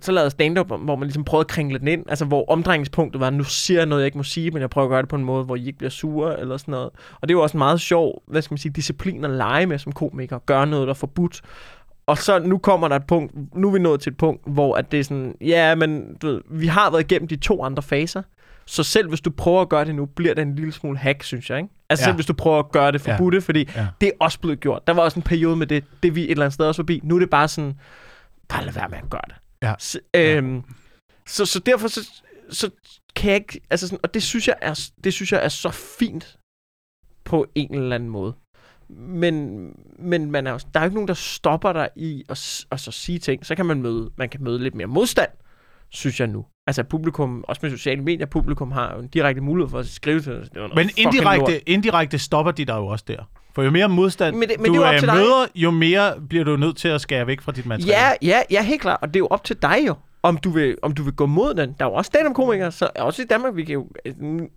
så lavede stand-up, hvor man ligesom prøvede at kringle den ind. Altså hvor omdrejningspunktet var, nu siger jeg noget, jeg ikke må sige, men jeg prøver at gøre det på en måde, hvor I ikke bliver sure eller sådan noget. Og det er jo også en meget sjov, hvad skal man sige, disciplin at lege med som komiker. Gøre noget, der er forbudt. Og så nu kommer der et punkt, nu er vi nået til et punkt, hvor at det er sådan, ja, men du ved, vi har været igennem de to andre faser. Så selv hvis du prøver at gøre det nu, bliver det en lille smule hack, synes jeg. Ikke? Altså Ja. ja. selv hvis du prøver at gøre det Ja. forbudte, fordi Ja. ja. det er også blevet gjort. Der var også en periode med det, det vi et eller andet sted også forbi. Nu er det bare sådan, bare lad være med at gøre det. Ja. Så, øhm, så, så derfor så, så kan jeg ikke, altså sådan, og det synes jeg er, det synes jeg er så fint på en eller anden måde. Men, men man er, jo- der er jo ikke nogen, der stopper dig i at, at så sige ting. Så kan man møde, man kan møde lidt mere modstand, synes jeg nu. Altså publikum, også med sociale medier, publikum har jo en direkte mulighed for at skrive til os. Men lort. indirekte, indirekte stopper de der jo også der. For jo mere modstand Men det- men du det er jo op øh, til dig. møder, jo mere bliver du nødt til at skære væk fra dit materiale. Ja, ja, ja, helt klart. Og det er jo op til dig jo, om du vil, om du vil gå mod den. Der er jo også stand komikere så også i Danmark, vi kan jo, øh,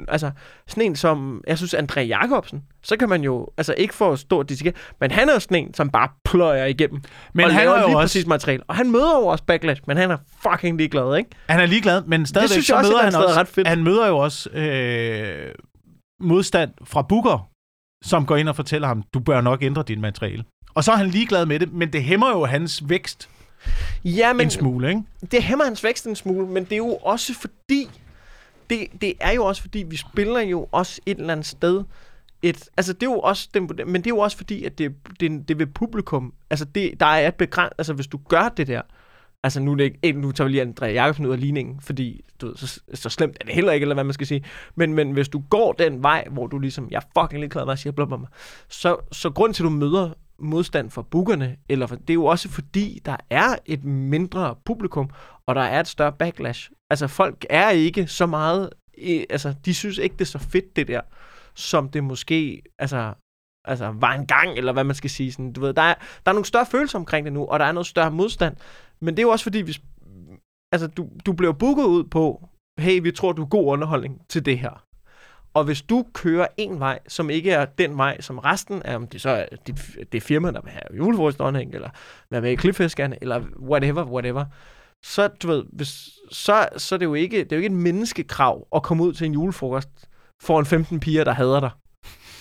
altså, sådan en som, jeg synes, André Jacobsen, så kan man jo, altså ikke stå og dissekere, men han er jo sådan en, som bare pløjer igennem. Men og han laver er jo lige også- præcis materiale. Og han møder jo også backlash, men han er fucking ligeglad, ikke? Han er ligeglad, men stadigvæk synes så jeg også, møder han også, ret fedt. han møder jo også øh, modstand fra Booker, som går ind og fortæller ham, du bør nok ændre dit materiale. Og så er han ligeglad med det, men det hæmmer jo hans vækst Ja, men, en smule, ikke? det hæmmer hans vækst en smule, men det er jo også fordi, det, det er jo også fordi, vi spiller jo også et eller andet sted et, altså det er jo også, den, men det er jo også fordi, at det, det, det vil publikum, altså det, der er et begræns, altså hvis du gør det der, altså nu, er det nu tager vi lige André Jacobsen ud af ligningen, fordi du ved, så, så slemt er det heller ikke, eller hvad man skal sige, men, men hvis du går den vej, hvor du ligesom, jeg fucking ligeglad med at sige så, så grund til, at du møder modstand fra bookerne, eller for, det er jo også fordi, der er et mindre publikum, og der er et større backlash. Altså folk er ikke så meget, altså de synes ikke, det er så fedt det der, som det måske altså, altså var en gang, eller hvad man skal sige. Sådan, du ved, der, er, der er nogle større følelser omkring det nu, og der er noget større modstand. Men det er jo også fordi, hvis, altså, du, du bliver booket ud på, hey, vi tror, du er god underholdning til det her. Og hvis du kører en vej, som ikke er den vej, som resten er, om det så er det, det firma, der vil have julefrokostdronning, eller være med i klipfiskerne, eller whatever, whatever, så, du ved, hvis, så, så er det jo ikke, det er jo ikke et menneskekrav at komme ud til en julefrokost for en 15 piger, der hader dig.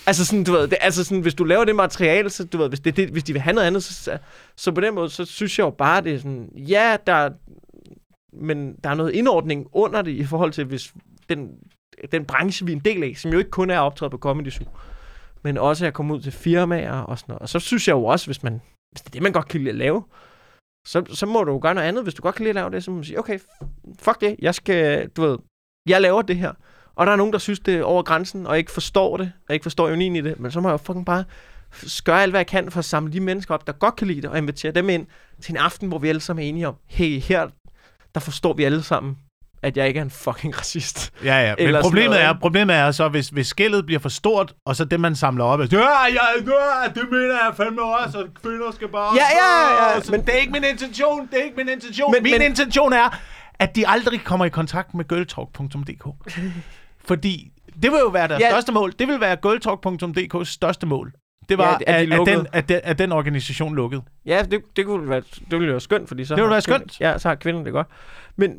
Altså sådan, du ved, det, altså sådan, hvis du laver det materiale, så du ved, hvis, det, det, hvis de vil have noget andet, så, så, så på den måde, så synes jeg jo bare, det er sådan, ja, der, men der er noget indordning under det i forhold til, hvis den, den branche, vi er en del af, som jo ikke kun er optrådt på Comedy Zoo, men også at komme ud til firmaer og sådan noget. Og så synes jeg jo også, hvis, man, hvis det er det, man godt kan lide at lave, så, så må du jo gøre noget andet. Hvis du godt kan lide at lave det, så må du sige, okay, fuck det, jeg skal, du ved, jeg laver det her. Og der er nogen, der synes, det er over grænsen, og ikke forstår det, og ikke forstår ironien i det. Men så må jeg jo fucking bare gøre alt, hvad jeg kan for at samle de mennesker op, der godt kan lide det, og invitere dem ind til en aften, hvor vi alle sammen er enige om, hey, her, der forstår vi alle sammen, at jeg ikke er en fucking racist. Ja, ja. Men Eller problemet er, problemet er så, hvis, hvis skældet bliver for stort, og så det, man samler op, er, ja, ja, ja, det mener jeg fandme også, at kvinder skal bare... Ja, ja, ja, Så men- det er ikke min intention, det er ikke min intention. Men- min men- intention er, at de aldrig kommer i kontakt med girltalk.dk. Fordi det vil jo være deres Ja. største mål. Det vil være girltalk.dk's største mål. Det var, Ja, ja, at de at, den, at, den, at den organisation lukkede. Ja, det, det kunne være, det ville være skønt, fordi så Det ville være kvinder- skønt. Ja, så har kvinderne det godt. Men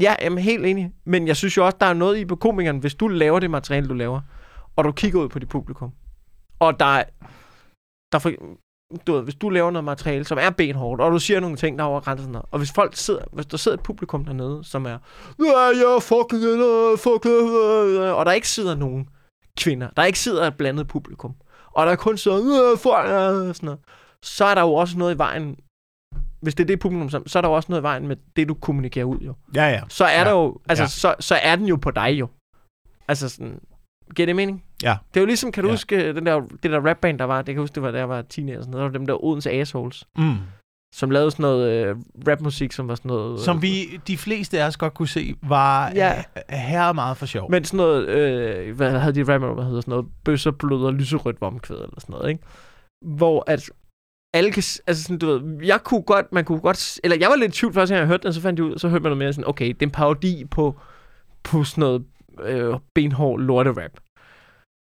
ja, jeg er helt enig. Men jeg synes jo også, der er noget i på komikeren, hvis du laver det materiale, du laver, og du kigger ud på dit publikum, og der er, der for, du ved, hvis du laver noget materiale, som er benhårdt, og du siger nogle ting, der er over grænsen, og hvis folk sidder, hvis der sidder et publikum dernede, som er, ja, jeg fucking, øh, fuck, øh, øh, og der ikke sidder nogen kvinder, der ikke sidder et blandet publikum, og der kun sidder, fuck, sådan noget, så er der jo også noget i vejen, hvis det er det publikum, som, så er der jo også noget i vejen med det, du kommunikerer ud, jo. Ja, ja. Så er Ja. der jo, altså, Ja. så, så er den jo på dig, jo. Altså sådan, giver det mening? Ja. Det er jo ligesom, kan du Ja. huske, den der, det der rapband, der var, det kan huske, det var, da jeg var teenager, sådan noget, der var dem der Odense Assholes, Mm. som lavede sådan noget øh, rapmusik, som var sådan noget... Som vi, de fleste af os godt kunne se, var ja. Ja. her meget for sjov. Men sådan noget, øh, hvad havde de rapper, hvad hedder sådan noget, bøsser, blød og lyserødt vomkvæd, eller sådan noget, ikke? Hvor at alle kan, altså sådan, du ved, jeg kunne godt, man kunne godt, eller jeg var lidt i tvivl første gang, jeg hørte den, så fandt jeg ud, så hørte man noget mere sådan, okay, det er en parodi på, på sådan noget øh, benhård lorterap.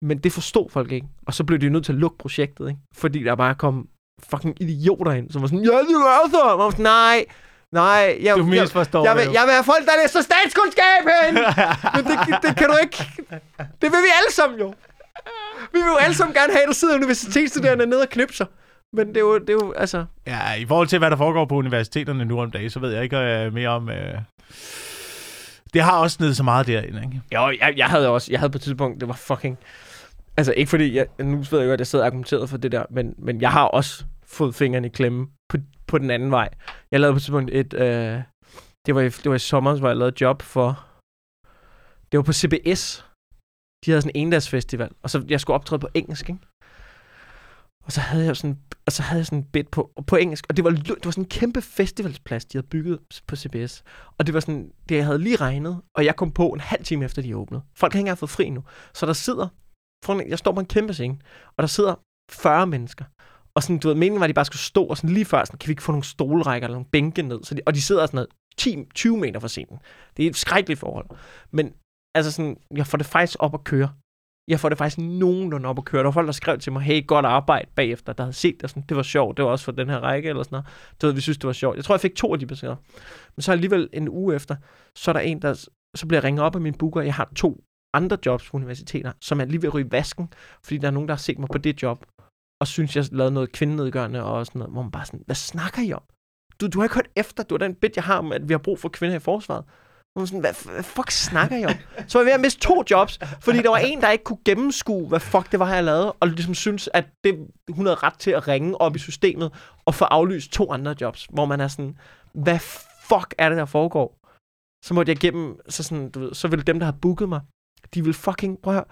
Men det forstod folk ikke, og så blev de nødt til at lukke projektet, ikke? Fordi der bare kom fucking idioter ind, som var sådan, ja, det er så, og man var sådan, nej, nej, jeg, du jeg, misforstår jeg, vil, det. jeg vil have folk, der læser statskundskab herinde. Men det, det kan du ikke. Det vil vi alle sammen jo. Vi vil jo alle sammen gerne have, at der sidder universitetsstuderende nede og knipser. Men det er jo, det er jo altså... Ja, i forhold til, hvad der foregår på universiteterne nu om dagen, så ved jeg ikke øh, mere om... Øh... Det har også ned så meget derind, ikke? Jo, jeg, jeg havde også... Jeg havde på et tidspunkt... Det var fucking... Altså, ikke fordi... Jeg, nu ved jeg godt, at jeg sidder og argumenteret for det der, men, men jeg har også fået fingrene i klemme på, på den anden vej. Jeg lavede på et tidspunkt et... Øh, det, var i, det var i sommer, hvor jeg lavede job for... Det var på CBS. De havde sådan en endagsfestival, og så jeg skulle optræde på engelsk, ikke? Og så havde jeg sådan, og så havde jeg sådan en bit på, på engelsk, og det var, det var sådan en kæmpe festivalsplads, de havde bygget på CBS. Og det var sådan, det jeg havde lige regnet, og jeg kom på en halv time efter, de åbnede. Folk har ikke engang fået fri nu. Så der sidder, foran, jeg står på en kæmpe scene, og der sidder 40 mennesker. Og sådan, du ved, meningen var, at de bare skulle stå, og sådan lige før, sådan, kan vi ikke få nogle stolrækker eller nogle bænke ned? Så de, og de sidder sådan noget 10-20 meter fra scenen. Det er et skrækkeligt forhold. Men altså sådan, jeg får det faktisk op at køre. Jeg får det faktisk nogenlunde op at køre. Der var folk, der skrev til mig, hey, godt arbejde bagefter, der havde set det. Sådan, det var sjovt, det var også for den her række eller sådan noget. Du ved, vi synes, det var sjovt. Jeg tror, jeg fik to af de beskeder. Men så alligevel en uge efter, så er der en, der så bliver jeg ringet op af min booker. Jeg har to andre jobs på universiteter, som er lige ved at ryge i vasken, fordi der er nogen, der har set mig på det job, og synes, jeg lavede noget kvindenedgørende og sådan noget, hvor man bare sådan, hvad snakker I om? Du, du har ikke hørt efter, du er den bit, jeg har om, at vi har brug for kvinder i forsvaret. Hvor sådan, hvad, hvad fuck snakker jeg om? Så var jeg ved at miste to jobs, fordi der var en, der ikke kunne gennemskue, hvad fuck det var, jeg lavede, og ligesom synes, at det, hun havde ret til at ringe op i systemet og få aflyst to andre jobs, hvor man er sådan, hvad fuck er det, der foregår? Så måtte jeg gennem, så, sådan, du ved, så ville dem, der har booket mig, de ville fucking, prøv at høre,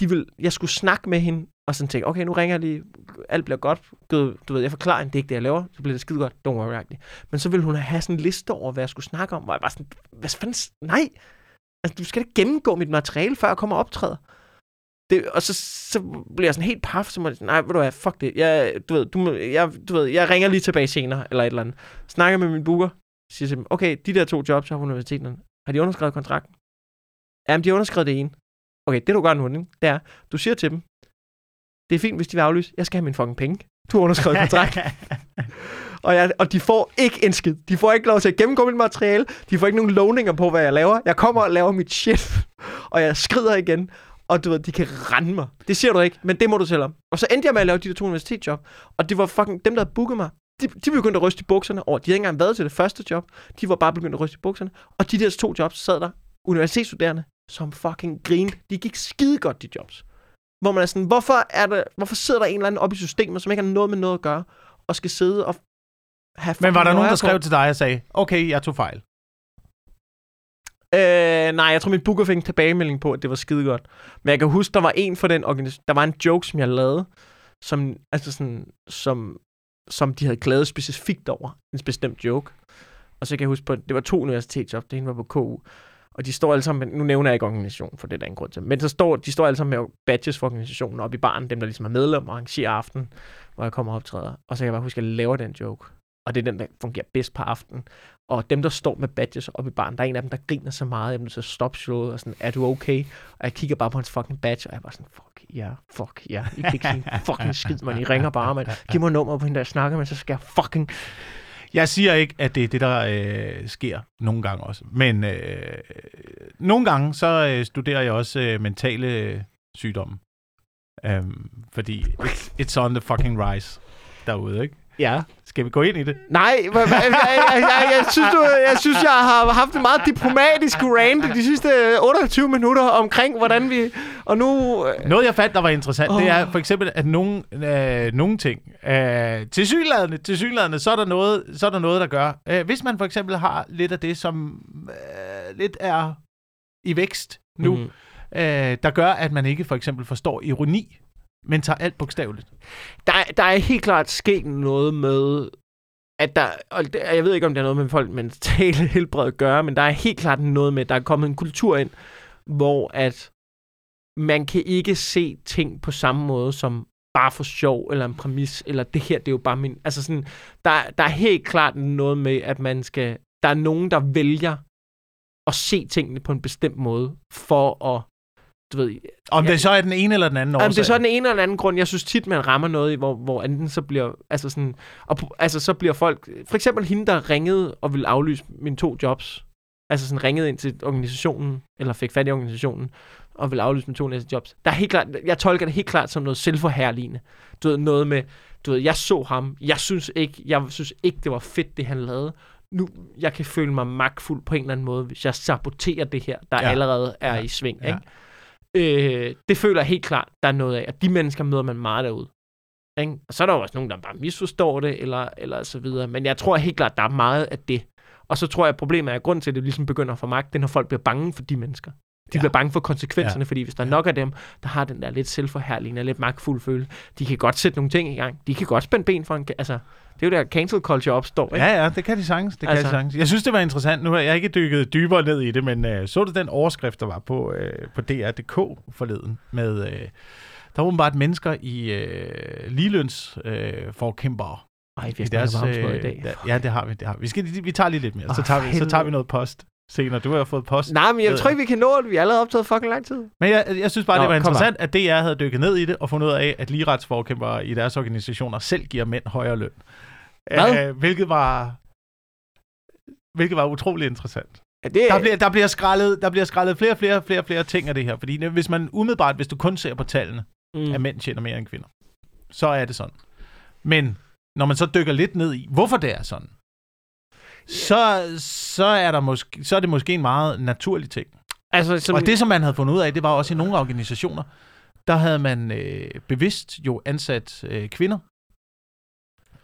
de ville, jeg skulle snakke med hende, og sådan tænke, okay, nu ringer jeg lige, alt bliver godt, du, du ved, jeg forklarer hende, det er ikke det, jeg laver, så bliver det skide godt, don't worry, -agtigt. Men så ville hun have sådan en liste over, hvad jeg skulle snakke om, og jeg var sådan, hvad fanden, nej, altså du skal da gennemgå mit materiale, før jeg kommer og optræder. Det, og så, så bliver jeg sådan helt paf, så må jeg nej, ved du hvad, fuck det, jeg, du ved, du, jeg, du ved, jeg ringer lige tilbage senere, eller et eller andet. Snakker med min booker, siger til dem, okay, de der to jobs, jeg har på universiteterne, har de underskrevet kontrakten? Jamen, de har underskrevet det ene. Okay, det du gør nu, ikke? det er, du siger til dem, det er fint, hvis de vil aflyse, jeg skal have mine fucking penge. Du har underskrevet kontrakt. og, jeg, og de får ikke en skid. De får ikke lov til at gennemgå mit materiale. De får ikke nogen lovninger på, hvad jeg laver. Jeg kommer og laver mit shit. og jeg skrider igen. og du ved, de kan rende mig. Det siger du ikke, men det må du selv om. Og så endte jeg med at lave de der to universitetsjob, og det var fucking dem, der havde booket mig. De, de begyndte at ryste i bukserne over. De havde ikke engang været til det første job. De var bare begyndt at ryste i bukserne. Og de der to jobs sad der universitetsstuderende, som fucking grinede. De gik skide godt, de jobs. Hvor man er sådan, hvorfor, er der, hvorfor sidder der en eller anden oppe i systemet, som ikke har noget med noget at gøre, og skal sidde og have Men var der nogen, der skrev på? til dig og sagde, okay, jeg tog fejl? Øh, nej, jeg tror, min booker fik en tilbagemelding på, at det var skide godt. Men jeg kan huske, der var en for den organisation. Der var en joke, som jeg lavede, som, altså sådan, som, som de havde klaget specifikt over. En bestemt joke. Og så kan jeg huske på, det var to universitetsjob. Det ene var på KU. Og de står alle sammen, nu nævner jeg ikke organisationen, for det er der ingen grund til. Men så står, de står alle sammen med badges for organisationen oppe i baren, dem der ligesom er medlem og arrangerer aften, hvor jeg kommer og optræder. Og så kan jeg bare huske, at jeg laver den joke. Og det er den, der fungerer bedst på aftenen. Og dem, der står med badges oppe i baren, der er en af dem, der griner så meget, jeg så stop showet, og sådan, er du okay? Og jeg kigger bare på hans fucking badge, og jeg var sådan, fuck ja, yeah, fuck ja. Yeah. I kan ikke sige fucking skid, man. I ringer bare, man. Giv mig nummer på hende, der jeg snakker med, så skal jeg fucking... Jeg siger ikke, at det er det, der øh, sker nogle gange også. Men øh, nogle gange, så øh, studerer jeg også øh, mentale sygdomme. Um, fordi it's, it's on the fucking rise derude, ikke? Ja. Skal vi gå ind i det? Nej, jeg, jeg, jeg, jeg, synes, du, jeg synes, jeg har haft en meget diplomatisk rant de sidste 28 minutter omkring, hvordan vi... Og nu... øh, Noget, jeg fandt, der var interessant, oh. det er for eksempel, at nogle, øh, nogle ting, øh, til synlædende, til synlædende, så er der noget, så er der noget der gør. Øh, hvis man for eksempel har lidt af det, som øh, lidt er i vækst nu, mm. øh, der gør, at man ikke for eksempel forstår ironi, men tager alt bogstaveligt. Der, der er helt klart sket noget med, at der, og det, jeg ved ikke, om det er noget med folk mentale helbred at gøre, men der er helt klart noget med, at der er kommet en kultur ind, hvor at man kan ikke se ting på samme måde som bare for sjov, eller en præmis, eller det her, det er jo bare min... Altså sådan, der, der er helt klart noget med, at man skal... Der er nogen, der vælger at se tingene på en bestemt måde, for at, du ved, Om Ja. det så er den ene eller den anden årsag. Jamen, det er så den ene eller den anden grund. Jeg synes tit, man rammer noget, hvor, hvor enten så bliver, altså sådan, og, altså så bliver folk, for eksempel hende, der ringede og ville aflyse mine to jobs, altså sådan ringede ind til organisationen, eller fik fat i organisationen, og ville aflyse mine to næste jobs. Der er helt klart, jeg tolker det helt klart som noget selvforherligende. Du ved, noget med, du ved, jeg så ham, jeg synes ikke, jeg synes ikke, det var fedt, det han lavede. Nu, jeg kan føle mig magtfuld på en eller anden måde, hvis jeg saboterer det her, der Ja. allerede er Ja. i sving. Ja. Ikke? Øh, det føler jeg helt klart, der er noget af. Og de mennesker møder man meget derude. Ikke? Og så er der jo også nogen, der bare misforstår det, eller, eller så videre. Men jeg tror helt klart, der er meget af det. Og så tror jeg, at problemet er, at grunden til, at det ligesom begynder at få magt, det er, når folk bliver bange for de mennesker. De Ja. bliver bange for konsekvenserne, Ja. fordi hvis der er nok af dem, der har den der lidt selvforherligende, lidt magtfuld følelse, de kan godt sætte nogle ting i gang. De kan godt spænde ben for en... Altså, det er jo der, cancel culture opstår, ikke? Ja, ja, det kan de sagtens. Det kan Altså- de sagtens. Jeg synes, det var interessant. Nu har jeg ikke dykket dybere ned i det, men øh, så du den overskrift, der var på, øh, på DR.dk forleden? Med, øh, der var åbenbart mennesker i øh, ligeløns øh, forkæmpere. Ej, vi I har sådan noget i dag. der- ja, det har vi. Det har vi. vi, skal, vi tager lige lidt mere. Så Åh, tager, vi, så tager vi noget post senere. Du har fået post. Nej, men jeg tror ikke, vi kan nå det. Vi har allerede optaget fucking lang tid. Men jeg, jeg synes bare, Nå, det var interessant, at DR havde dykket ned i det og fundet ud af, at ligeretsforkæmpere i deres organisationer selv giver mænd højere løn. Hvad? Øh, hvilket var hvilket var utrolig interessant. Ja, det, Der bliver, der bliver, skrællet, der bliver skrællet flere flere, flere, flere ting af det her. Fordi hvis man umiddelbart, hvis du kun ser på tallene, mm. at mænd tjener mere end kvinder, så er det sådan. Men når man så dykker lidt ned i, hvorfor det er sådan, så, så, er, der måske, så er det måske en meget naturlig ting. altså, som, Og det, som man havde fundet ud af, det var også i nogle organisationer, der havde man øh, bevidst jo ansat øh, kvinder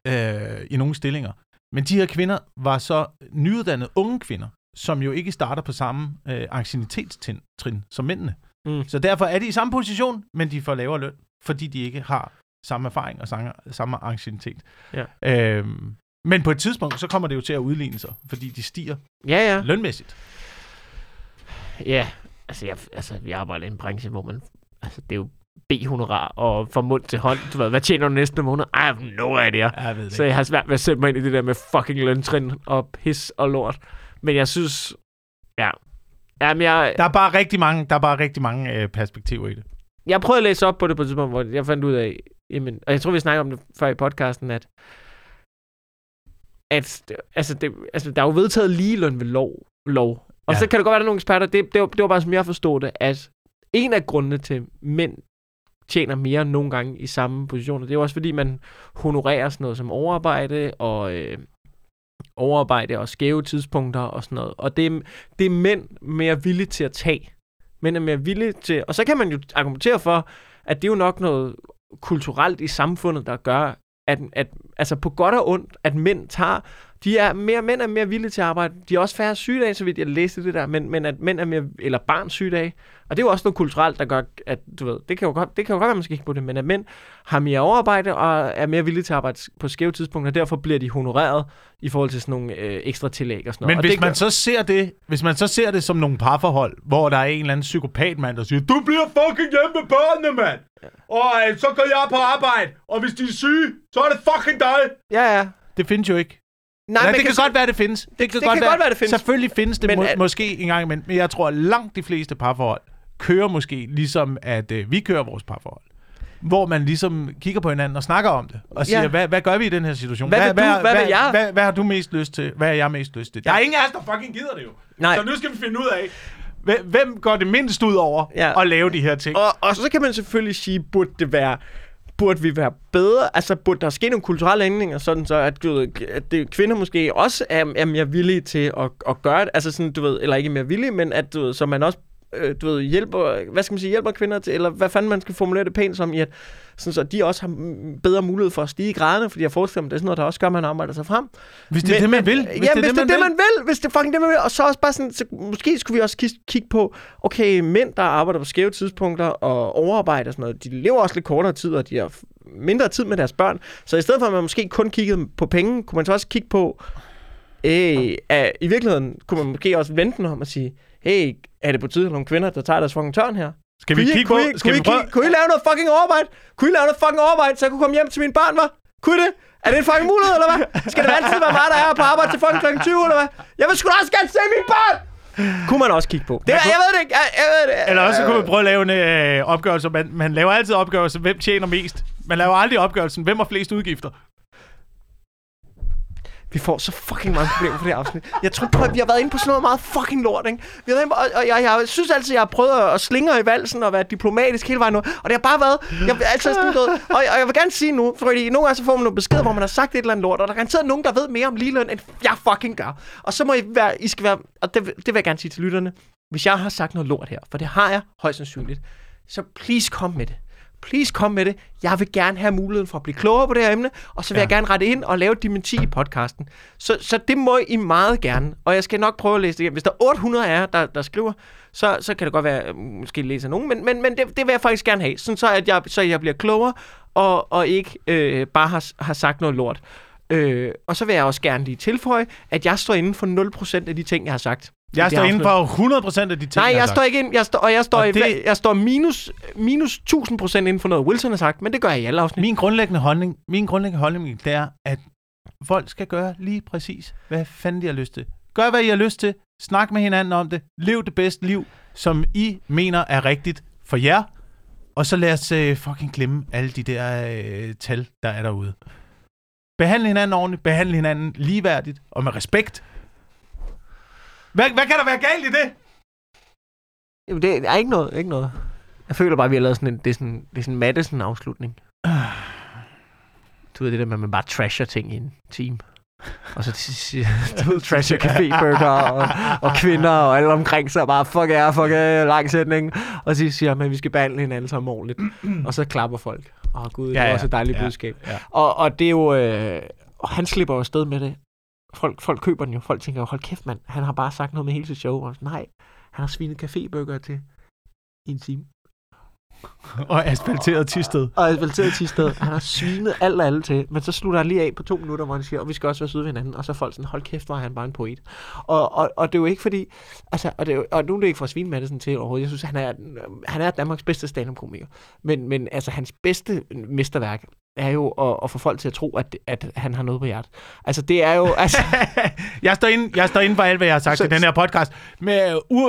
øh, i nogle stillinger. Men de her kvinder var så nyuddannede unge kvinder, som jo ikke starter på samme øh, anciennitetstrin som mændene. Mm. Så derfor er de i samme position, men de får lavere løn, fordi de ikke har samme erfaring og samme, samme anciennitet. Ja. Øhm, men på et tidspunkt, så kommer det jo til at udligne sig, fordi de stiger Ja, ja. lønmæssigt. Ja, altså jeg, altså, jeg arbejder i en branche, hvor man... Altså, det er jo B-honorar og fra mund til hånd. Du ved, hvad tjener du næste måned? I have no idea. Jeg ved det Så jeg har svært ved at sætte mig ind i det der med fucking løntrin og pis og lort. Men jeg synes... Ja. Jamen, jeg, Der er bare rigtig mange, der er bare rigtig mange øh, perspektiver i det. jeg prøvede at læse op på det på et tidspunkt, hvor jeg fandt ud af... Jamen, og jeg tror, vi snakkede om det før i podcasten, at at altså, det, altså, der er jo vedtaget ligeløn ved lov. lov. Og Ja. så kan det godt være, at der er nogle eksperter, det, det, var, det var bare, som jeg forstod det, at en af grundene til, mænd tjener mere nogle gange i samme positioner, det er jo også fordi, man honorerer sådan noget som overarbejde og øh, overarbejde og skæve tidspunkter og sådan noget. Og det er, det er mænd mere villige til at tage. Mænd er mere villige til... Og så kan man jo argumentere for, at det er jo nok noget kulturelt i samfundet, der gør, at, at altså på godt og ondt, at mænd tager de er mere, mænd er mere villige til at arbejde. De er også færre sygedage, så vidt jeg læste det der, men, men at mænd er mere, eller barns sygedage. Og det er jo også noget kulturelt, der gør, at du ved, det kan jo godt, det kan jo godt være, man skal kigge på det, men at mænd har mere overarbejde og er mere villige til at arbejde på skæve tidspunkter, og derfor bliver de honoreret i forhold til sådan nogle øh, ekstra tillæg og sådan noget. Men og hvis det man gør, så ser det, hvis man så ser det som nogle parforhold, hvor der er en eller anden psykopatmand, der siger, du bliver fucking hjemme med børnene, mand! Og øh, så går jeg på arbejde, og hvis de er syge, så er det fucking dig! Ja, ja. Det findes jo ikke. Nej, Nej, men det kan, så- godt være, det findes. Det, det kan godt være, det findes. Selvfølgelig findes det Men må, at- måske en gang imellem, men jeg tror, at langt de fleste parforhold kører måske ligesom, at øh, vi kører vores parforhold. Hvor man ligesom kigger på hinanden og snakker om det, og siger, Ja. hvad, hvad gør vi i den her situation? Hvad vil du? Hvad hvad, vil jeg? Hvad, hvad har du mest lyst til? Hvad er jeg mest lyst til? Der er ingen af os, der fucking gider det jo. Nej. Så nu skal vi finde ud af, hvem- hvem går det mindst ud over Ja. at lave de her ting? Og, og så kan man selvfølgelig sige, burde det være burde vi være bedre? Altså, burde der ske nogle kulturelle ændringer, sådan så, at, du ved, at det, kvinder måske også er, er mere villige til at, at gøre det? Altså sådan, du ved, eller ikke mere villige, men at, du ved, så man også øh, du ved, hjælper, hvad skal man sige, hjælper kvinder til, eller hvad fanden man skal formulere det pænt som, i at, sådan så de også har bedre mulighed for at stige i graderne, fordi jeg forestiller mig, det er sådan noget, der også gør, at man arbejder sig frem. Hvis det er det, man vil. Hvis ja, det hvis det er det, man vil. Hvis det er fucking det, man vil. Og så også bare sådan, så måske skulle vi også kigge på, okay, mænd, der arbejder på skæve tidspunkter og overarbejder og sådan noget, de lever også lidt kortere tid, og de har mindre tid med deres børn. Så i stedet for, at man måske kun kiggede på penge, kunne man så også kigge på, øh, at i virkeligheden kunne man måske også vente den om at sige, hey, er det på tide, at nogle kvinder, der tager deres fucking tørn her? Skal vi Kunne I- kigge på... kunne I, Skal kunne, vi I, prøve... kigge- kunne I lave noget fucking overarbejde? Kunne I lave noget fucking overarbejde, så jeg kunne komme hjem til mine børn, var? Kunne I det? Er det en fucking mulighed, eller hvad? Skal det altid være mig, der er på arbejde til fucking kl. 20, eller hvad? Jeg vil sgu da også gerne se mine børn! Kunne man også kigge på. Det, kunne- jeg ved det ikke. Jeg, jeg ved det. Eller også kunne vi prøve at lave en øh, opgørelse. Man, man laver altid opgørelse, hvem tjener mest. Man laver aldrig opgørelsen, hvem har flest udgifter. Vi får så fucking mange problemer for det afsnit. Jeg tror på, at vi har været inde på sådan noget meget fucking lort, ikke? Vi har været inde på, og, og jeg, jeg, synes altid, jeg har prøvet at slinge i valsen og være diplomatisk hele vejen nu. Og det har bare været... Jeg, altså, sådan, noget, og, og, jeg vil gerne sige nu, fordi nogle gange så får man nogle beskeder, hvor man har sagt et eller andet lort, og der er garanteret nogen, der ved mere om ligeløn, end jeg fucking gør. Og så må I være... I skal være... Og det, det vil jeg gerne sige til lytterne. Hvis jeg har sagt noget lort her, for det har jeg højst sandsynligt, så please kom med det. Please kom med det. Jeg vil gerne have muligheden for at blive klogere på det her emne, og så vil ja. jeg gerne rette ind og lave et dementi i podcasten. Så, så det må I meget gerne, og jeg skal nok prøve at læse det igennem. Hvis der er 800 af jer, der, der skriver, så, så kan det godt være, at jeg måske læser nogen, men, men, men det, det vil jeg faktisk gerne have, sådan så, at jeg, så jeg bliver klogere, og, og ikke øh, bare har, har sagt noget lort. Øh, og så vil jeg også gerne lige tilføje, at jeg står inden for 0% af de ting, jeg har sagt. Jeg står inden for 100% af de ting, Nej, jeg har står ikke ind, jeg står, og jeg står, Og i, det- jeg står minus, minus 1000 procent inden for noget, Wilson har sagt, men det gør jeg i alle afsnit. Min grundlæggende holdning, min grundlæggende holdning, det er, at folk skal gøre lige præcis, hvad fanden de har lyst til. Gør, hvad I har lyst til. Snak med hinanden om det. Lev det bedste liv, som I mener er rigtigt for jer. Og så lad os øh, fucking glemme alle de der øh, tal, der er derude. Behandle hinanden ordentligt. Behandle hinanden ligeværdigt og med respekt. Hvad, hvad kan der være galt i det? Jamen, det er ikke noget, ikke noget. Jeg føler bare, at vi har lavet sådan en, det er sådan, det er sådan en Madison-afslutning. Du ved det der med, at man bare trasher ting i en team. Og så du ved, trasher caféburger og, og kvinder og alle omkring sig bare, fuck jer, fuck jer, lang sætning. Og så siger man, at vi skal behandle hinanden sammen ordentligt. og så klapper folk. Åh oh, gud, det Ja, er ja. også et dejligt Ja, budskab. ja. Og, og det er jo... Øh, og han slipper jo afsted med det. Folk, folk køber den jo. Folk tænker jo, hold kæft mand, han har bare sagt noget med hele sit show. Og nej, han har svinet cafébøger til i en time. Og asfalteret tisted. Og asfalteret til sted. Han har svinet alt og alle til. Men så slutter han lige af på to minutter, hvor han siger, og vi skal også være søde ved hinanden. Og så er folk sådan, hold kæft, er han bare en poet. Og, og, og det er jo ikke fordi, altså, og, det er jo, og nu er det ikke for at svine Madison til overhovedet. Jeg synes, han er, han er Danmarks bedste stand-up-komiker. Men, men altså, hans bedste mesterværk er jo at, at få folk til at tro, at, at han har noget på hjertet. Altså, det er jo, altså, jeg, står inde, jeg står inde for alt, hvad jeg har sagt Så- i den her podcast. Med, uh,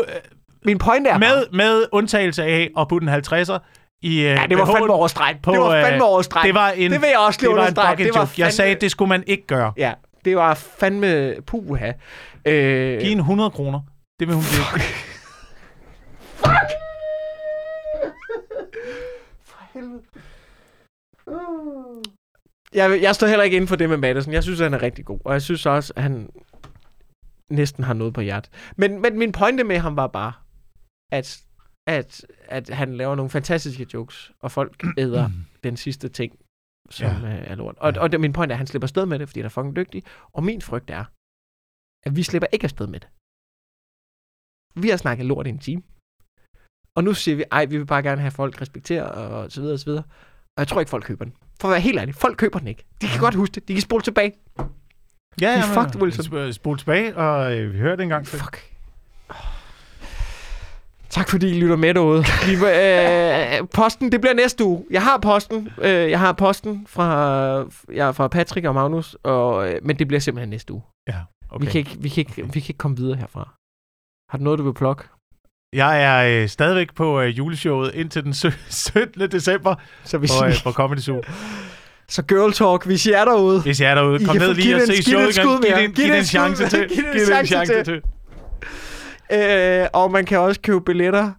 min pointe er bare, med, med undtagelse af at putte en 50'er i ja, det var fandme over stregen. Det var fandme over stregen. Det var en, det vil jeg også lige det var en Det var joke. Jeg fandme- sagde, det skulle man ikke gøre. Ja, det var fandme puha. Øh, Giv en 100 kroner. Det vil hun blive. helvede. Uh. Jeg, jeg står heller ikke inden for det med Madison. Jeg synes, han er rigtig god. Og jeg synes også, at han næsten har noget på hjertet. Men, men min pointe med ham var bare, at, at, at han laver nogle fantastiske jokes, og folk æder den sidste ting, som Ja. ja. er lort. Og, Ja. og det, min pointe er, at han slipper afsted med det, fordi han er fucking dygtig. Og min frygt er, at vi slipper ikke afsted med det. Vi har snakket lort i en time. Og nu siger vi, ej, vi vil bare gerne have folk respektere, og så videre, og så videre. Og jeg tror ikke, folk køber den. For at være helt ærlig, folk køber den ikke. De kan godt huske det. De kan spole tilbage. Ja, er men, fucked, Wilson. sp- Spol tilbage, og øh, vi hører det en gang til. Fuck. Tak fordi I lytter med derude. Vi, øh, posten, det bliver næste uge. Jeg har posten. Øh, jeg har posten fra, er fra Patrick og Magnus, og, øh, men det bliver simpelthen næste uge. Ja, Okay. Vi, kan ikke, vi, kan ikke, vi kan ikke komme videre herfra. Har du noget, du vil plukke? Jeg er øh, stadigvæk på øh, juleshowet indtil den syv- 17. december Så, vi på, øh, på Comedy Zoo. så Girl Talk, hvis I er derude. Hvis jeg er derude, I kom kan ned lige og se showet. Giv det en chance til. Giv det en chance til. Øh, og man kan også købe billetter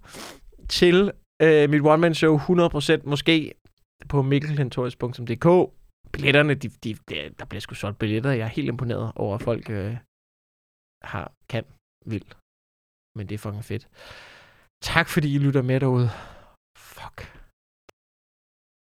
til øh, mit one-man-show 100% måske på mikkelhentorius.dk. Billetterne, de, de, de, der bliver sgu solgt billetter. Jeg er helt imponeret over, at folk øh, har, kan, vil. Men det er fucking fedt. Tak fordi I lytter med derude. Fuck.